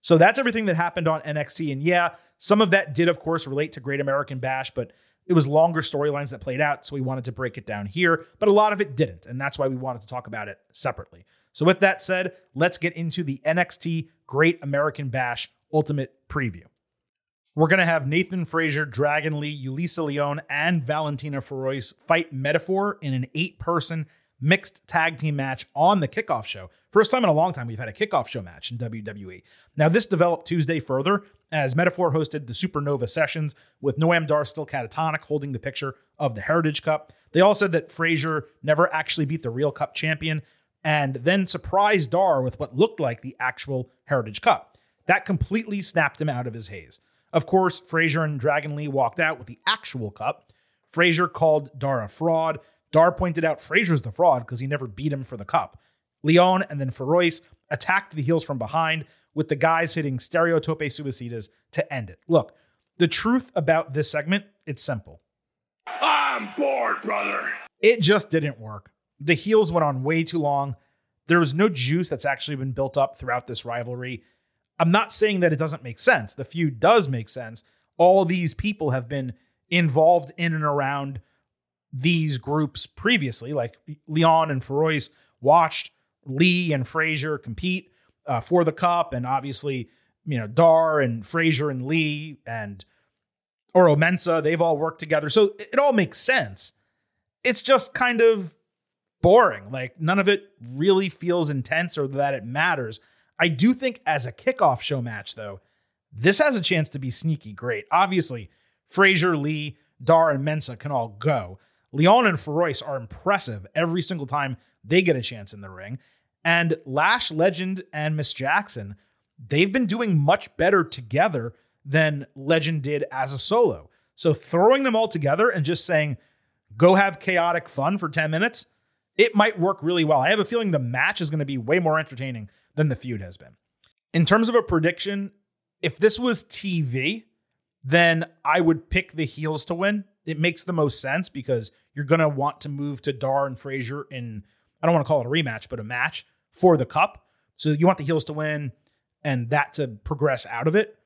Speaker 1: So that's everything that happened on NXT. And yeah, some of that did, of course, relate to Great American Bash, but it was longer storylines that played out. So we wanted to break it down here, but a lot of it didn't. And that's why we wanted to talk about it separately. So, with that said, let's get into the NXT Great American Bash Ultimate Preview. We're going to have Nathan Frazier, Dragon Lee, Yulisa Leon, and Valentina Feroz fight Meta-Four in an eight person mixed tag team match on the kickoff show. First time in a long time we've had a kickoff show match in WWE. Now, this developed Tuesday further as Meta-Four hosted the Supernova sessions with Noam Dar still catatonic holding the picture of the Heritage Cup. They all said that Frazier never actually beat the real Cup champion and then surprised Dar with what looked like the actual Heritage Cup. That completely snapped him out of his haze. Of course, Frazier and Dragon Lee walked out with the actual cup. Frazier called Dar a fraud. Dar pointed out Frazier's the fraud because he never beat him for the cup. Leon and then Feroz attacked the heels from behind, with the guys hitting stereotope suicidas to end it. Look, the truth about this segment, it's simple.
Speaker 2: I'm bored, brother.
Speaker 1: It just didn't work. The heels went on way too long. There was no juice that's actually been built up throughout this rivalry. I'm not saying that it doesn't make sense. The feud does make sense. All these people have been involved in and around these groups previously, like Leon and Feroz watched Lee and Frazier compete uh, for the cup, and obviously, you know, Dar and Frazier and Lee and Oro Mensah, they've all worked together. So it all makes sense. It's just kind of boring. Like none of it really feels intense or that it matters. I do think as a kickoff show match, though, this has a chance to be sneaky great. Obviously, Frazier, Lee, Dar, and Mensah can all go. Leon and Feroz are impressive every single time they get a chance in the ring. And Lash Legend and Miss Jackson, they've been doing much better together than Legend did as a solo. So throwing them all together and just saying, go have chaotic fun for 10 minutes, it might work really well. I have a feeling the match is going to be way more entertaining than the feud has been. In terms of a prediction, if this was TV, then I would pick the heels to win. It makes the most sense because you're going to want to move to Dar and Frazier in, I don't want to call it a rematch, but a match for the cup. So you want the heels to win and that to progress out of it.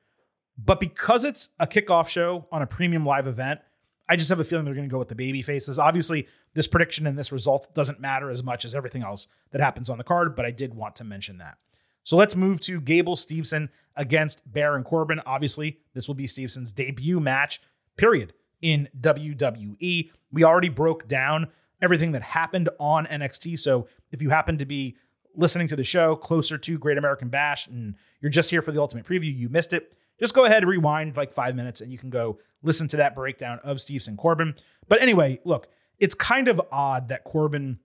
Speaker 1: But because it's a kickoff show on a premium live event, I just have a feeling they're going to go with the baby faces. Obviously, this prediction and this result doesn't matter as much as everything else that happens on the card, but I did want to mention that. So let's move to Gable Steveson against Baron Corbin. Obviously, this will be Steveson's debut match, period, in WWE. We already broke down everything that happened on NXT. So if you happen to be listening to the show closer to Great American Bash and you're just here for the ultimate preview, you missed it, just go ahead, and rewind like five minutes, and you can go listen to that breakdown of Steveson Corbin. But anyway, look, it's kind of odd that Corbin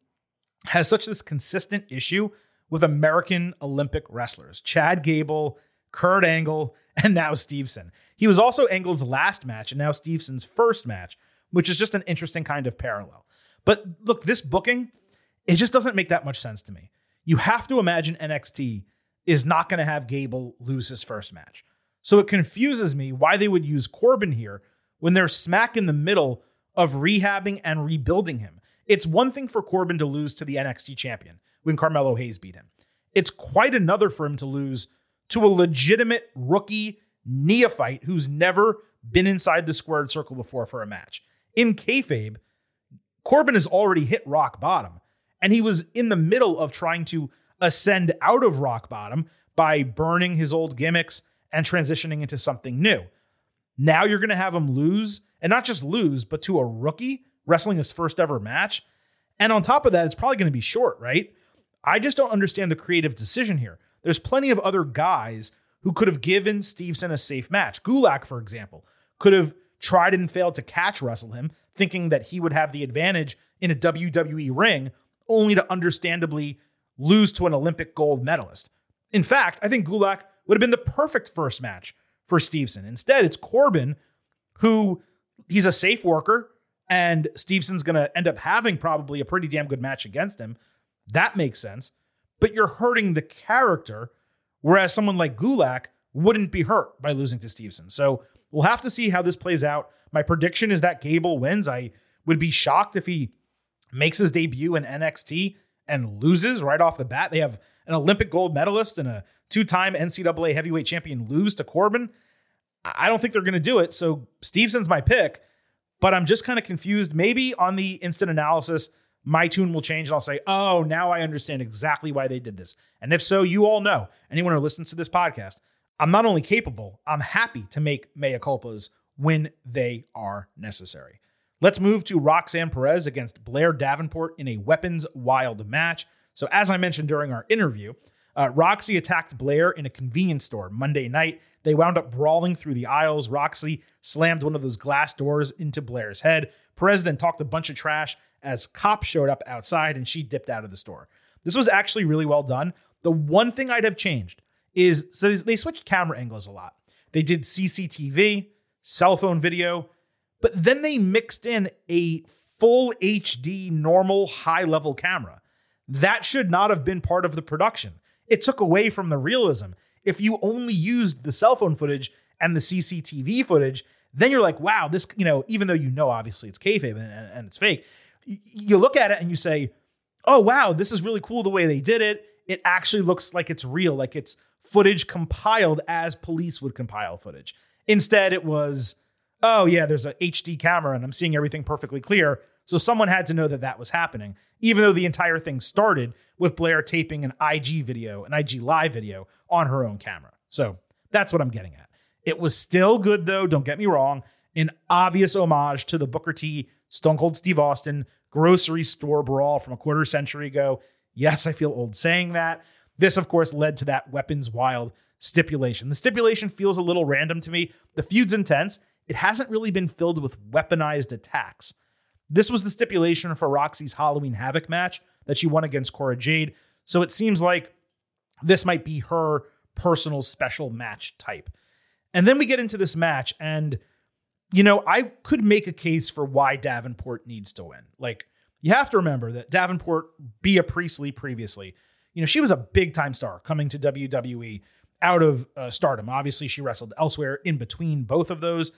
Speaker 1: has such this consistent issue with American Olympic wrestlers Chad Gable, Kurt Angle, [LAUGHS] and now Steveson. He was also Angle's last match and now Steveson's first match, which is just an interesting kind of parallel. But look, this booking, it just doesn't make that much sense to me. You have to imagine NXT is not going to have Gable lose his first match. So it confuses me why they would use Corbin here when they're smack in the middle of rehabbing and rebuilding him. It's one thing for Corbin to lose to the NXT champion when Carmelo Hayes beat him. It's quite another for him to lose to a legitimate rookie neophyte who's never been inside the squared circle before for a match. In kayfabe, Corbin has already hit rock bottom, and he was in the middle of trying to ascend out of rock bottom by burning his old gimmicks and transitioning into something new. Now you're going to have him lose, and not just lose, but to a rookie wrestling his first ever match. And on top of that, it's probably going to be short, right? I just don't understand the creative decision here. There's plenty of other guys who could have given Steveson a safe match. Gulak, for example, could have tried and failed to catch wrestle him, thinking that he would have the advantage in a WWE ring, only to understandably lose to an Olympic gold medalist. In fact, I think Gulak would have been the perfect first match for Steveson. Instead, it's Corbin who he's a safe worker, and Steveson's going to end up having probably a pretty damn good match against him. That makes sense. But you're hurting the character, whereas someone like Gulak wouldn't be hurt by losing to Steveson. So we'll have to see how this plays out. My prediction is that Gable wins. I would be shocked if he makes his debut in NXT and loses right off the bat. They have an Olympic gold medalist and a two time NCAA heavyweight champion lose to Corbin. I don't think they're going to do it. So Steveson's my pick, but I'm just kind of confused. Maybe on the instant analysis, my tune will change and I'll say, oh, now I understand exactly why they did this. And if so, you all know, anyone who listens to this podcast, I'm not only capable, I'm happy to make mea culpas when they are necessary. Let's move to Roxanne Perez against Blair Davenport in a weapons wild match. So, as I mentioned during our interview, uh, Roxy attacked Blair in a convenience store Monday night. They wound up brawling through the aisles. Roxy slammed one of those glass doors into Blair's head. Perez then talked a bunch of trash as cops showed up outside and she dipped out of the store. This was actually really well done. The one thing I'd have changed is so they switched camera angles a lot. They did CCTV, cell phone video, but then they mixed in a full HD normal high level camera. That should not have been part of the production it took away from the realism. If you only used the cell phone footage and the CCTV footage, then you're like, wow, this, you know, even though you know obviously it's kayfabe and, and it's fake, you look at it and you say, oh, wow, this is really cool the way they did it. It actually looks like it's real, like it's footage compiled as police would compile footage. Instead, it was, oh, yeah, there's a HD camera and I'm seeing everything perfectly clear. So someone had to know that that was happening, even though the entire thing started with Blair taping an IG video, an IG live video on her own camera. So that's what I'm getting at. It was still good, though, don't get me wrong. An obvious homage to the Booker T, Stone Cold Steve Austin grocery store brawl from a quarter century ago. Yes, I feel old saying that. This, of course, led to that Weapons Wild stipulation. The stipulation feels a little random to me. The feud's intense. It hasn't really been filled with weaponized attacks. This was the stipulation for Roxy's Halloween Havoc match that she won against Cora Jade. So it seems like this might be her personal special match type. And then we get into this match, and, you know, I could make a case for why Davenport needs to win. Like, you have to remember that Davenport, Bea Priestley previously, you know, she was a big time star coming to WWE out of uh, stardom. Obviously, she wrestled elsewhere in between both of those,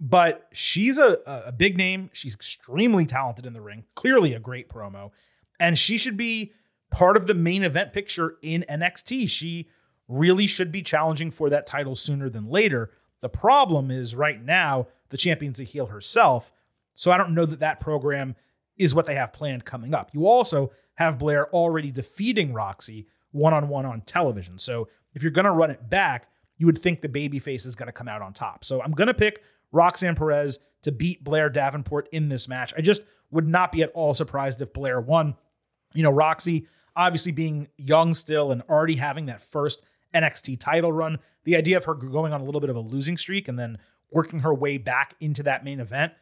Speaker 1: but she's a, a big name. She's extremely talented in the ring, clearly a great promo, and she should be part of the main event picture in NXT. She really should be challenging for that title sooner than later. The problem is right now, the champion's a heel herself. So I don't know that that program is what they have planned coming up. You also have Blair already defeating Roxy one on one on television. So if you're going to run it back, you would think the babyface is going to come out on top. So I'm going to pick Roxanne Perez to beat Blair Davenport in this match. I just would not be at all surprised if Blair won. You know, Roxy obviously being young still and already having that first NXT title run, the idea of her going on a little bit of a losing streak and then working her way back into that main event,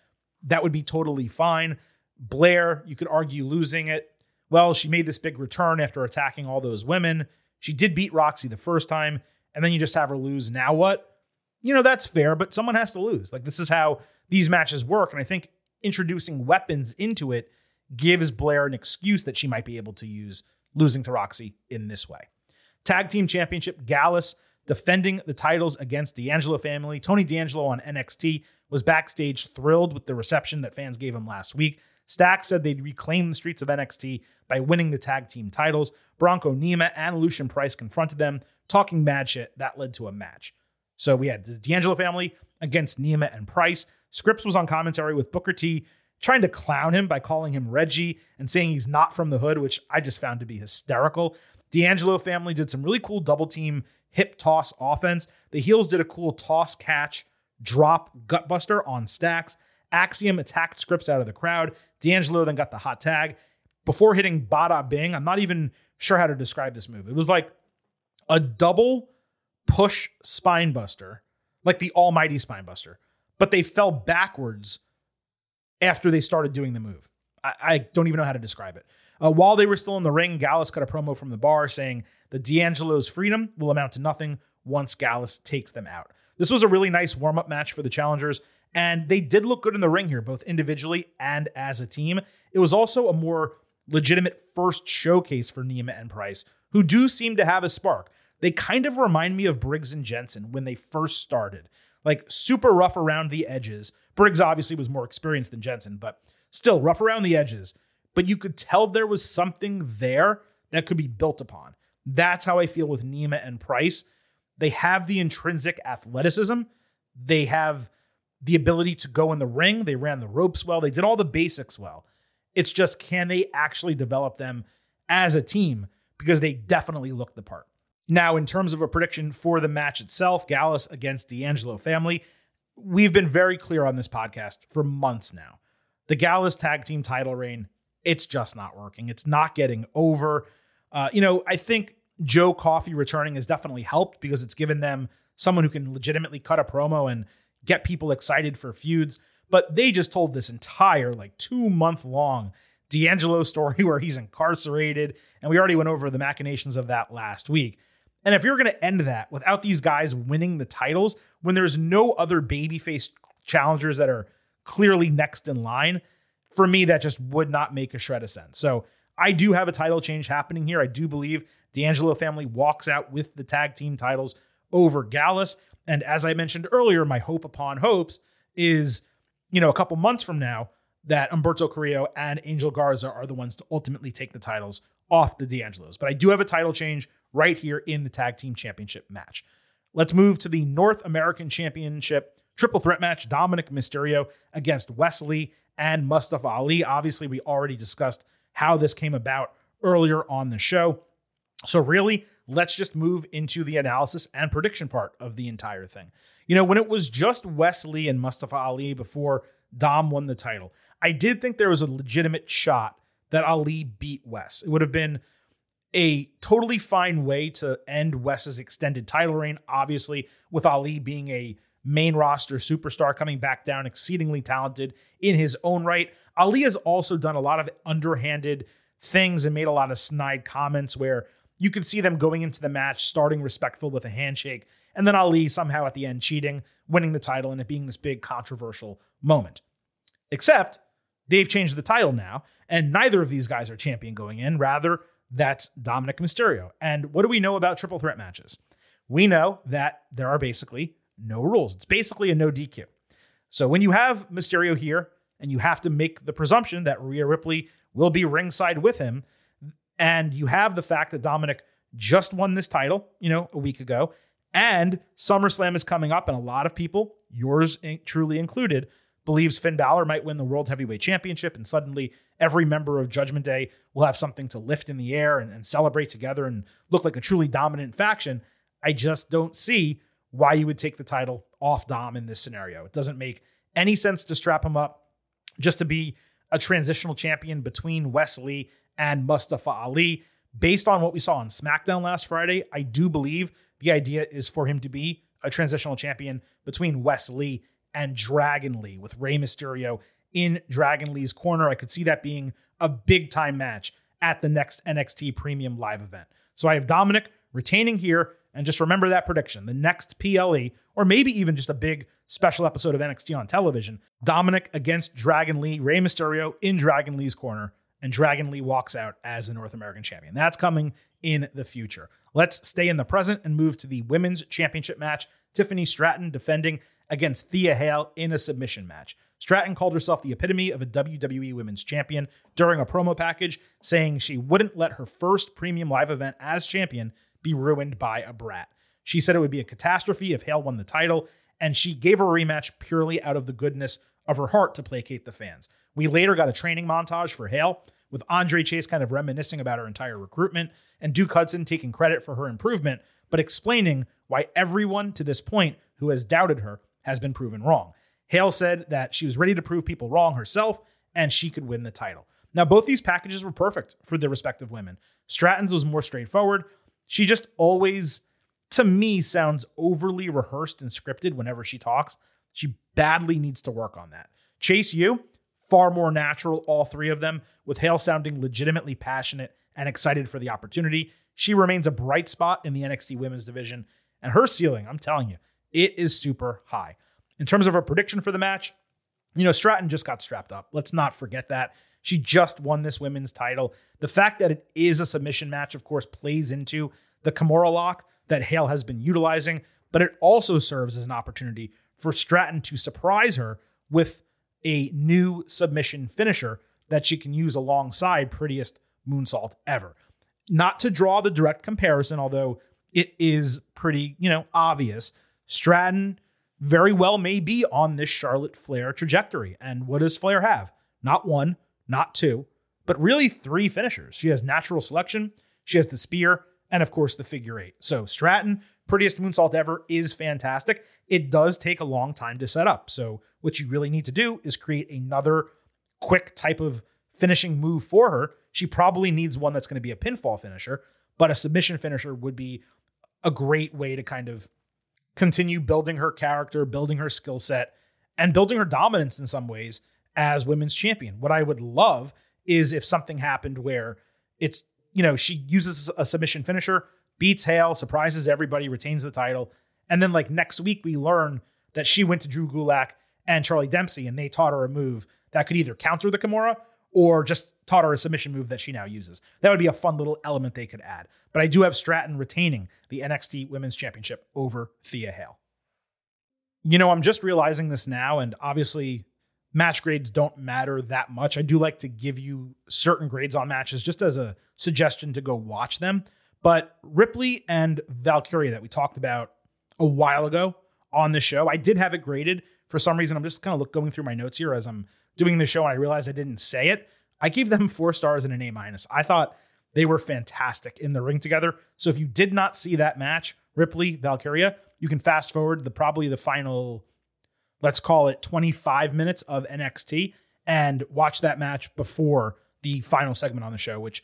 Speaker 1: that would be totally fine. Blair, you could argue losing it. Well, she made this big return after attacking all those women. She did beat Roxy the first time, and then you just have her lose. Now what? You know, that's fair, but someone has to lose. Like, this is how these matches work. And I think introducing weapons into it gives Blair an excuse that she might be able to use losing to Roxy in this way. Tag Team Championship, Gallus defending the titles against D'Angelo family. Tony D'Angelo on NXT was backstage thrilled with the reception that fans gave him last week. Stacks said they'd reclaim the streets of NXT by winning the tag team titles. Bronco Nima and Lucian Price confronted them, talking mad shit. That led to a match. So we had the D'Angelo family against Nima and Price. Scrypts was on commentary with Booker T trying to clown him by calling him Reggie and saying he's not from the hood, which I just found to be hysterical. D'Angelo family did some really cool double team hip toss offense. The heels did a cool toss catch drop gutbuster on stacks. Axiom attacked Scrypts out of the crowd. D'Angelo then got the hot tag before hitting Bada Bing. I'm not even sure how to describe this move. It was like a double push spine buster, like the almighty spine buster, but they fell backwards after they started doing the move. I, I don't even know how to describe it. Uh, while they were still in the ring, Gallus cut a promo from the bar saying the D'Angelo's freedom will amount to nothing once Gallus takes them out. This was a really nice warm up match for the challengers, and they did look good in the ring here, both individually and as a team. It was also a more legitimate first showcase for Nima and Price, who do seem to have a spark. They kind of remind me of Briggs and Jensen when they first started, like super rough around the edges. Briggs obviously was more experienced than Jensen, but still rough around the edges but you could tell there was something there that could be built upon. That's how I feel with Nima and Price. They have the intrinsic athleticism, they have the ability to go in the ring, they ran the ropes well, they did all the basics well. It's just can they actually develop them as a team because they definitely look the part. Now, in terms of a prediction for the match itself, Gallus against D'Angelo family, we've been very clear on this podcast for months now. The Gallus tag team title reign it's just not working. It's not getting over. Uh, you know, I think Joe Coffey returning has definitely helped because it's given them someone who can legitimately cut a promo and get people excited for feuds. But they just told this entire, like, two month long D'Angelo story [LAUGHS] where he's incarcerated. And we already went over the machinations of that last week. And if you're going to end that without these guys winning the titles, when there's no other babyface challengers that are clearly next in line, for me, that just would not make a shred of sense. So I do have a title change happening here. I do believe D'Angelo family walks out with the tag team titles over Gallus. And as I mentioned earlier, my hope upon hopes is, you know, a couple months from now that Umberto Carrillo and Angel Garza are the ones to ultimately take the titles off the D'Angelos. But I do have a title change right here in the tag team championship match. Let's move to the North American Championship triple threat match Dominik Mysterio against Wes Lee and Mustafa Ali. Obviously, we already discussed how this came about earlier on the show. So, really, let's just move into the analysis and prediction part of the entire thing. You know, when it was just Wes Lee and Mustafa Ali before Dom won the title, I did think there was a legitimate shot that Ali beat Wes. It would have been a totally fine way to end Wes's extended title reign, obviously, with Ali being a main roster superstar coming back down, exceedingly talented in his own right. Ali has also done a lot of underhanded things and made a lot of snide comments where you could see them going into the match, starting respectful with a handshake, and then Ali somehow at the end cheating, winning the title, and it being this big controversial moment. Except they've changed the title now, and neither of these guys are champion going in. Rather, that's Dominik Mysterio. And what do we know about triple threat matches? We know that there are basically no rules. It's basically a no DQ. So when you have Mysterio here and you have to make the presumption that Rhea Ripley will be ringside with him, and you have the fact that Dominic just won this title, you know, a week ago, and SummerSlam is coming up, and a lot of people, yours truly included, believes Finn Balor might win the World Heavyweight Championship, and suddenly every member of Judgment Day will have something to lift in the air and, and celebrate together and look like a truly dominant faction. I just don't see why you would take the title off Dom in this scenario. It doesn't make any sense to strap him up just to be a transitional champion between Wes Lee and Mustafa Ali. Based on what we saw on SmackDown last Friday, I do believe the idea is for him to be a transitional champion between Wes Lee and Dragon Lee, with Rey Mysterio in Dragon Lee's corner. I could see that being a big time match at the next NXT Premium Live event. So I have Dominik retaining here and just remember that prediction. The next PLE, or maybe even just a big special episode of NXT on television, Dominik against Dragon Lee, Rey Mysterio in Dragon Lee's corner, and Dragon Lee walks out as the North American champion. That's coming in the future. Let's stay in the present and move to the women's championship match. Tiffany Stratton defending against Thea Hale in a submission match. Stratton called herself the epitome of a WWE Women's Champion during a promo package, saying she wouldn't let her first premium live event as champion be ruined by a brat. She said it would be a catastrophe if Hale won the title, and she gave her a rematch purely out of the goodness of her heart to placate the fans. We later got a training montage for Hale, with Andre Chase kind of reminiscing about her entire recruitment, and Duke Hudson taking credit for her improvement, but explaining why everyone to this point who has doubted her has been proven wrong. Hale said that she was ready to prove people wrong herself and she could win the title. Now, both these packages were perfect for their respective women. Stratton's was more straightforward, she just always, to me, sounds overly rehearsed and scripted whenever she talks. She badly needs to work on that. Chase U far more natural, all three of them, with Hale sounding legitimately passionate and excited for the opportunity. She remains a bright spot in the NXT women's division, and her ceiling, I'm telling you, it is super high. In terms of her prediction for the match, you know, Stratton just got strapped up. Let's not forget that. She just won this women's title. The fact that it is a submission match, of course, plays into the Kimura lock that Hale has been utilizing, but it also serves as an opportunity for Stratton to surprise her with a new submission finisher that she can use alongside prettiest moonsault ever. Not to draw the direct comparison, although it is pretty, you know, obvious. Stratton very well may be on this Charlotte Flair trajectory. And what does Flair have? Not one, not two, but really three finishers. She has natural selection, she has the spear, and of course the figure eight. So Stratton, prettiest moonsault ever, is fantastic. It does take a long time to set up. So what you really need to do is create another quick type of finishing move for her. She probably needs one that's going to be a pinfall finisher, but a submission finisher would be a great way to kind of continue building her character, building her skill set, and building her dominance in some ways as women's champion. What I would love is if something happened where it's, you know, she uses a submission finisher, beats Hale, surprises everybody, retains the title. And then, like, next week, we learn that she went to Drew Gulak and Charlie Dempsey and they taught her a move that could either counter the Kimura or just taught her a submission move that she now uses. That would be a fun little element they could add. But I do have Stratton retaining the NXT Women's Championship over Thea Hale. You know, I'm just realizing this now, and obviously match grades don't matter that much. I do like to give you certain grades on matches just as a suggestion to go watch them. But Ripley and Valkyria that we talked about a while ago on the show, I did have it graded. For some reason, I'm just kind of look, going through my notes here as I'm doing the show and I realized I didn't say it. I gave them four stars and an A minus. I thought they were fantastic in the ring together. So if you did not see that match, Ripley, Valkyria, you can fast forward the probably the final, let's call it 25 minutes of NXT and watch that match before the final segment on the show, which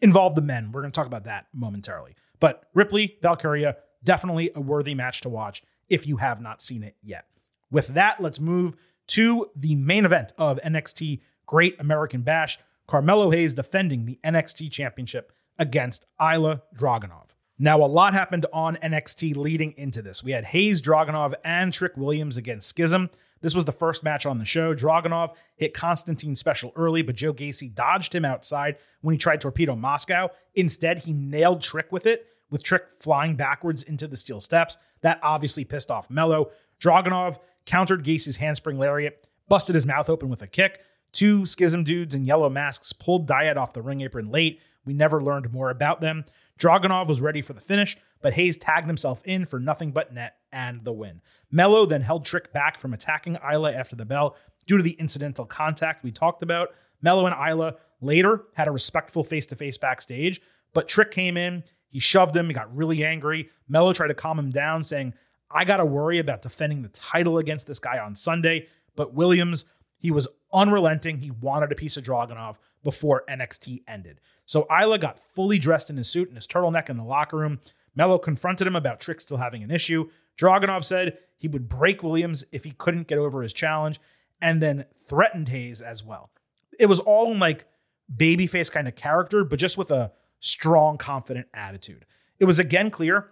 Speaker 1: involved the men. We're going to talk about that momentarily. But Ripley, Valkyria, definitely a worthy match to watch if you have not seen it yet. With that, let's move to the main event of NXT Great American Bash. Carmelo Hayes defending the NXT Championship against Ilja Dragunov. Now, a lot happened on NXT leading into this. We had Hayes, Dragunov, and Trick Williams against Schism. This was the first match on the show. Dragunov hit Constantine special early, but Joe Gacy dodged him outside when he tried torpedo Moscow. Instead, he nailed Trick with it, with Trick flying backwards into the steel steps. That obviously pissed off Mello. Dragunov countered Gacy's handspring lariat, busted his mouth open with a kick. Two schism dudes in yellow masks pulled Dyad off the ring apron late. We never learned more about them. Dragunov was ready for the finish, but Hayes tagged himself in for nothing but net and the win. Mello then held Trick back from attacking Ilja after the bell due to the incidental contact we talked about. Mello and Ilja later had a respectful face to face backstage, but Trick came in, he shoved him, he got really angry. Mello tried to calm him down, saying, I got to worry about defending the title against this guy on Sunday. But Williams, he was unrelenting. He wanted a piece of Dragunov before NXT ended. So Ilja got fully dressed in his suit and his turtleneck in the locker room. Mello confronted him about Trick still having an issue. Dragunov said he would break Williams if he couldn't get over his challenge, and then threatened Hayes as well. It was all in like babyface kind of character, but just with a strong, confident attitude. It was again clear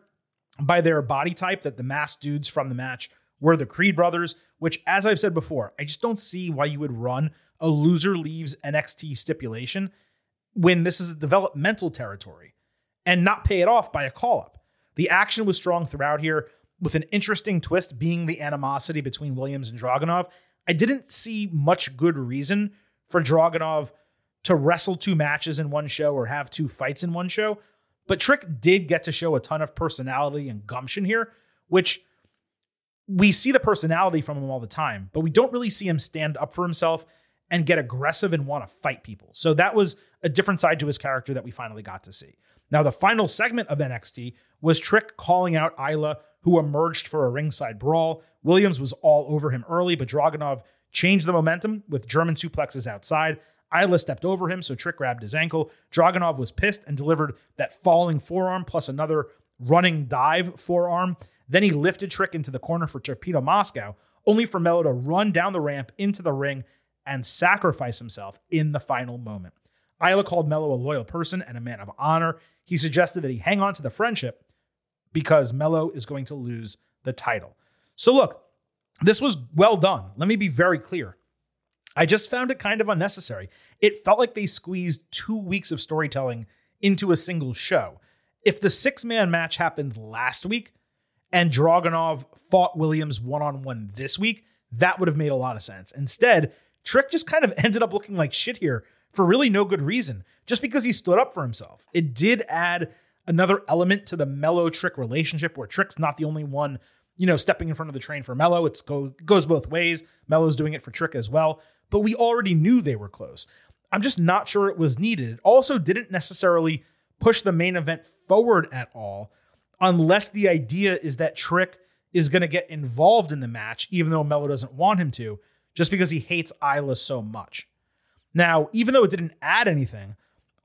Speaker 1: by their body type that the masked dudes from the match were the Creed brothers, which, as I've said before, I just don't see why you would run a loser leaves NXT stipulation when this is a developmental territory and not pay it off by a call up. The action was strong throughout here, with an interesting twist being the animosity between Williams and Dragunov. I didn't see much good reason for Dragunov to wrestle two matches in one show or have two fights in one show. But Trick did get to show a ton of personality and gumption here, which we see the personality from him all the time, but we don't really see him stand up for himself and get aggressive and want to fight people. So that was a different side to his character that we finally got to see. Now, the final segment of NXT was Trick calling out Ilja, who emerged for a ringside brawl. Williams was all over him early, but Dragunov changed the momentum with German suplexes outside. Ilja stepped over him, so Trick grabbed his ankle. Dragunov was pissed and delivered that falling forearm plus another running dive forearm. Then he lifted Trick into the corner for Torpedo Moscow, only for Mello to run down the ramp into the ring and sacrifice himself in the final moment. Ilja called Mello a loyal person and a man of honor. He suggested that he hang on to the friendship because Mello is going to lose the title. So, look, this was well done. Let me be very clear. I just found it kind of unnecessary. It felt like they squeezed two weeks of storytelling into a single show. If the six man match happened last week, and Dragunov fought Williams one on one this week, that would have made a lot of sense. Instead, Trick just kind of [LAUGHS] ended up looking like shit here for really no good reason, just because he stood up for himself. It did add another element to the Mello Trick relationship where Trick's not the only one, you know, stepping in front of the train for Mello. It go, goes both ways. Mello's doing it for Trick as well, but we already knew they were close. I'm just not sure it was needed. It also didn't necessarily push the main event forward at all unless the idea is that Trick is going to get involved in the match, even though Mello doesn't want him to, just because he hates Ilja so much. Now, even though it didn't add anything,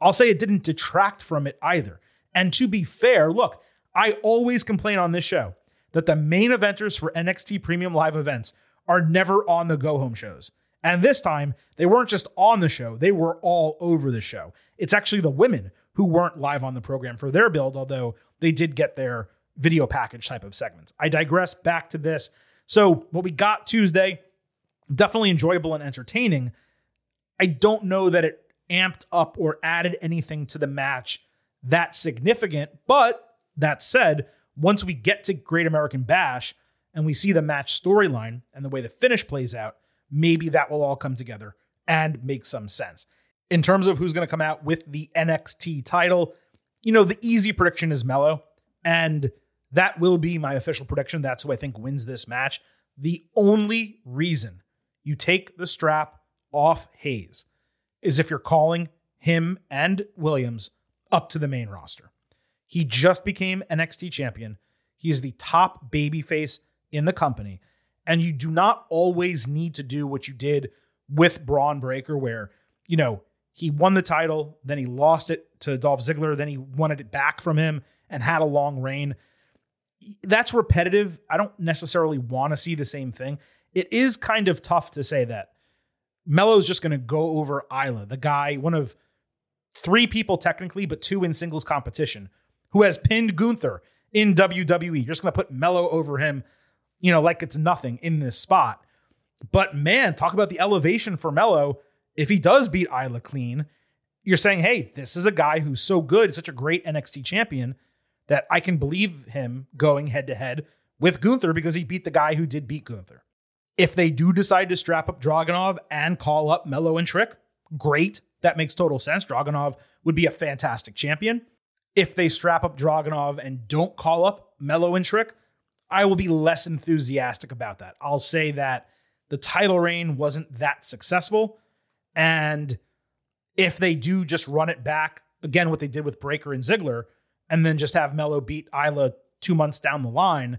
Speaker 1: I'll say it didn't detract from it either. And to be fair, look, I always complain on this show that the main eventers for NXT Premium Live events are never on the go home shows. And this time, they weren't just on the show, they were all over the show. It's actually the women who weren't live on the program for their build, although they did get their video package type of segments. I digress back to this. So, what we got Tuesday, definitely enjoyable and entertaining. I don't know that it amped up or added anything to the match that significant. But that said, once we get to Great American Bash and we see the match storyline and the way the finish plays out, maybe that will all come together and make some sense. In terms of who's going to come out with the NXT title, you know, the easy prediction is Mello, and that will be my official prediction. That's who I think wins this match. The only reason you take the strap off Hayes is if you're calling him and Williams up to the main roster. He just became NXT champion. He is the top babyface in the company. And you do not always need to do what you did with Bron Breakker, where, you know, he won the title, then he lost it to Dolph Ziggler, then he wanted it back from him and had a long reign. That's repetitive. I don't necessarily want to see the same thing. It is kind of tough to say that Melo's just going to go over Ilja, the guy, one of three people technically, but two in singles competition, who has pinned Gunther in WWE. You're just going to put Melo over him, you know, like it's nothing in this spot. But man, talk about the elevation for Melo. If he does beat Ilja clean, you're saying, hey, this is a guy who's so good, such a great NXT champion that I can believe him going head to head with Gunther because he beat the guy who did beat Gunther. If they do decide to strap up Dragunov and call up Melo and Trick, great. That makes total sense. Dragunov would be a fantastic champion. If they strap up Dragunov and don't call up Melo and Trick, I will be less enthusiastic about that. I'll say that the title reign wasn't that successful. And if they do just run it back, again, what they did with Breakker and Ziggler, and then just have Melo beat Ilja two months down the line,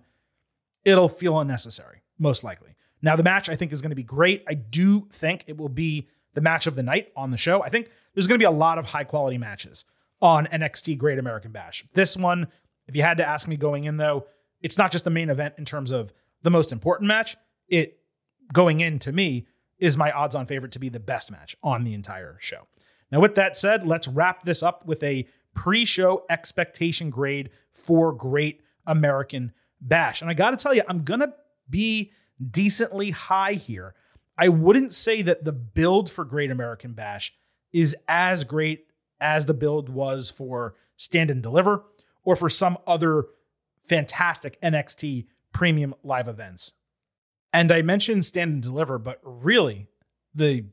Speaker 1: it'll feel unnecessary, most likely. Now, the match I think is going to be great. I do think it will be the match of the night on the show. I think there's going to be a lot of high quality matches on NXT Great American Bash. This one, if you had to ask me going in though, it's not just the main event in terms of the most important match. It going in to me is my odds on favorite to be the best match on the entire show. Now, with that said, let's wrap this up with a pre show expectation grade for Great American Bash. And I got to tell you, I'm going to be decently high here. I wouldn't say that the build for Great American Bash is as great as the build was for Stand and Deliver or for some other fantastic NXT premium live events. And I mentioned Stand and Deliver, but really the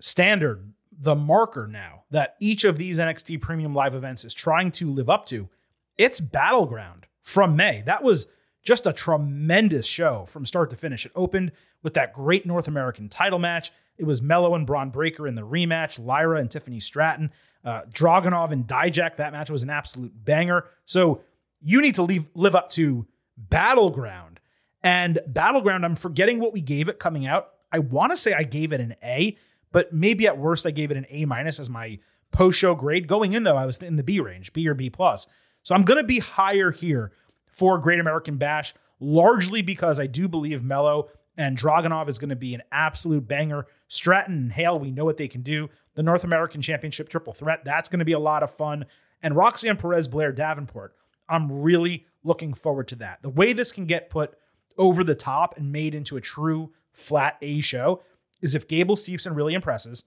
Speaker 1: standard, the marker now that each of these NXT premium live events is trying to live up to, it's Battleground from May. That was just a tremendous show from start to finish. It opened with that great North American title match. It was Melo and Bron Breakker in the rematch, Lyra and Tiffany Stratton, uh, Dragunov and Dijak. That match was an absolute banger. So you need to leave, live up to Battleground. And Battleground, I'm forgetting what we gave it coming out. I want to say I gave it an A, but maybe at worst I gave it an A minus as my post show grade. Going in though, I was in the B range, B or B plus. So I'm going to be higher here for Great American Bash, largely because I do believe Mello and Dragunov is going to be an absolute banger. Stratton and Hail, we know what they can do. The North American Championship triple threat, that's going to be a lot of fun. And Roxanne Perez, Blair Davenport, I'm really looking forward to that. The way this can get put over the top and made into a true flat A show is if Gable Steveson really impresses,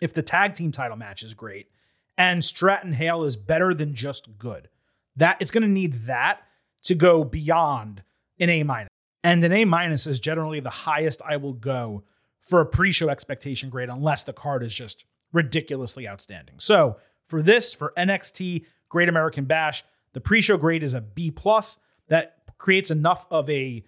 Speaker 1: if the tag team title match is great, and Stratton Hail is better than just good. That it's going to need that to go beyond an A minus. And an A minus is generally the highest I will go for a pre show expectation grade, unless the card is just ridiculously outstanding. So for this, for NXT Great American Bash, the pre show grade is a B plus. That creates enough of a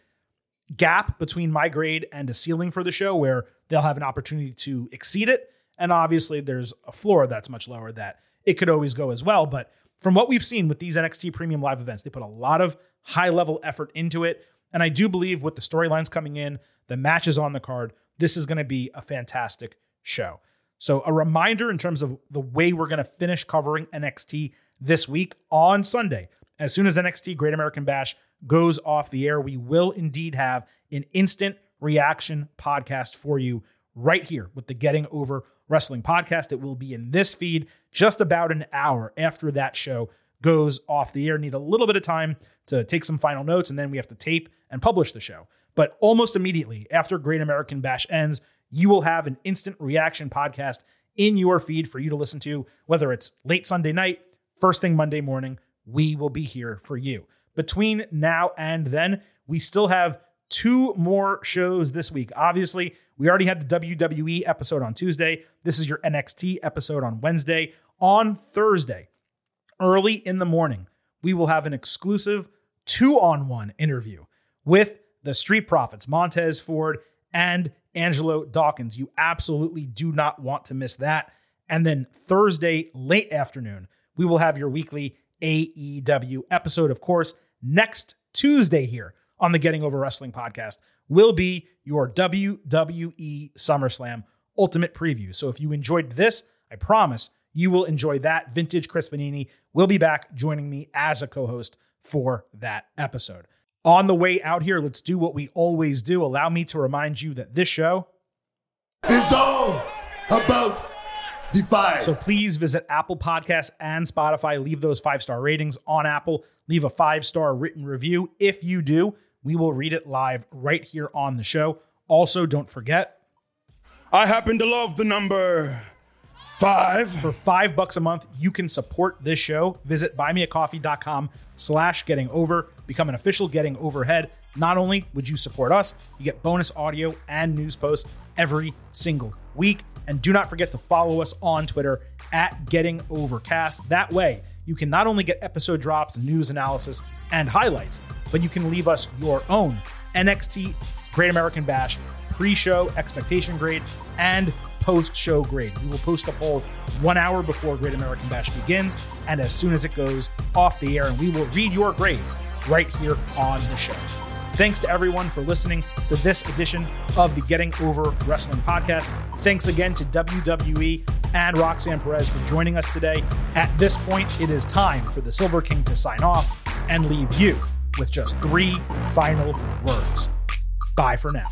Speaker 1: gap between my grade and a ceiling for the show where they'll have an opportunity to exceed it. And obviously, there's a floor that's much lower that it could always go as well. But from what we've seen with these NXT premium live events, they put a lot of high level effort into it. And I do believe with the storylines coming in, the matches on the card, this is going to be a fantastic show. So, a reminder in terms of the way we're going to finish covering NXT this week on Sunday. As soon as NXT Great American Bash goes off the air, we will indeed have an instant reaction podcast for you right here with the Getting Over Wrestling podcast. It will be in this feed just about an hour after that show goes off the air. Need a little bit of time to take some final notes, and then we have to tape and publish the show. But almost immediately after Great American Bash ends, you will have an instant reaction podcast in your feed for you to listen to, whether it's late Sunday night, first thing Monday morning. We will be here for you. Between now and then, we still have two more shows this week. Obviously, we already had the WWE episode on Tuesday. This is your NXT episode on Wednesday. On Thursday, early in the morning, we will have an exclusive two on one interview with the Street Profits, Montez Ford and Angelo Dawkins. You absolutely do not want to miss that. And then Thursday, late afternoon, we will have your weekly AEW episode. Of course, next Tuesday here on the Getting Over Wrestling podcast will be your WWE SummerSlam Ultimate Preview. So if you enjoyed this, I promise you will enjoy that. Vintage Chris Vannini will be back joining me as a co host for that episode. On the way out here, let's do what we always do. Allow me to remind you that this show
Speaker 6: is all about Defy.
Speaker 1: So please visit Apple Podcasts and Spotify. Leave those five star ratings on Apple. Leave a five star written review. If you do, we will read it live right here on the show. Also, don't forget
Speaker 2: I happen to love the number five.
Speaker 1: for five bucks a month, you can support this show. Visit buymeacoffee.com slash getting over. Become an official getting overhead. Not only would you support us, you get bonus audio and news posts every single week. And do not forget to follow us on Twitter at Getting Overcast. That way, you can not only get episode drops, news analysis, and highlights, but you can leave us your own NXT Great American Bash pre show expectation grade and post show grade. We will post a poll one hour before Great American Bash begins and as soon as it goes off the air, and we will read your grades right here on the show. Thanks to everyone for listening to this edition of the Getting Over Wrestling podcast. Thanks again to WWE and Roxanne Perez for joining us today. At this point, it is time for the Silver King to sign off and leave you with just three final words. Bye for now.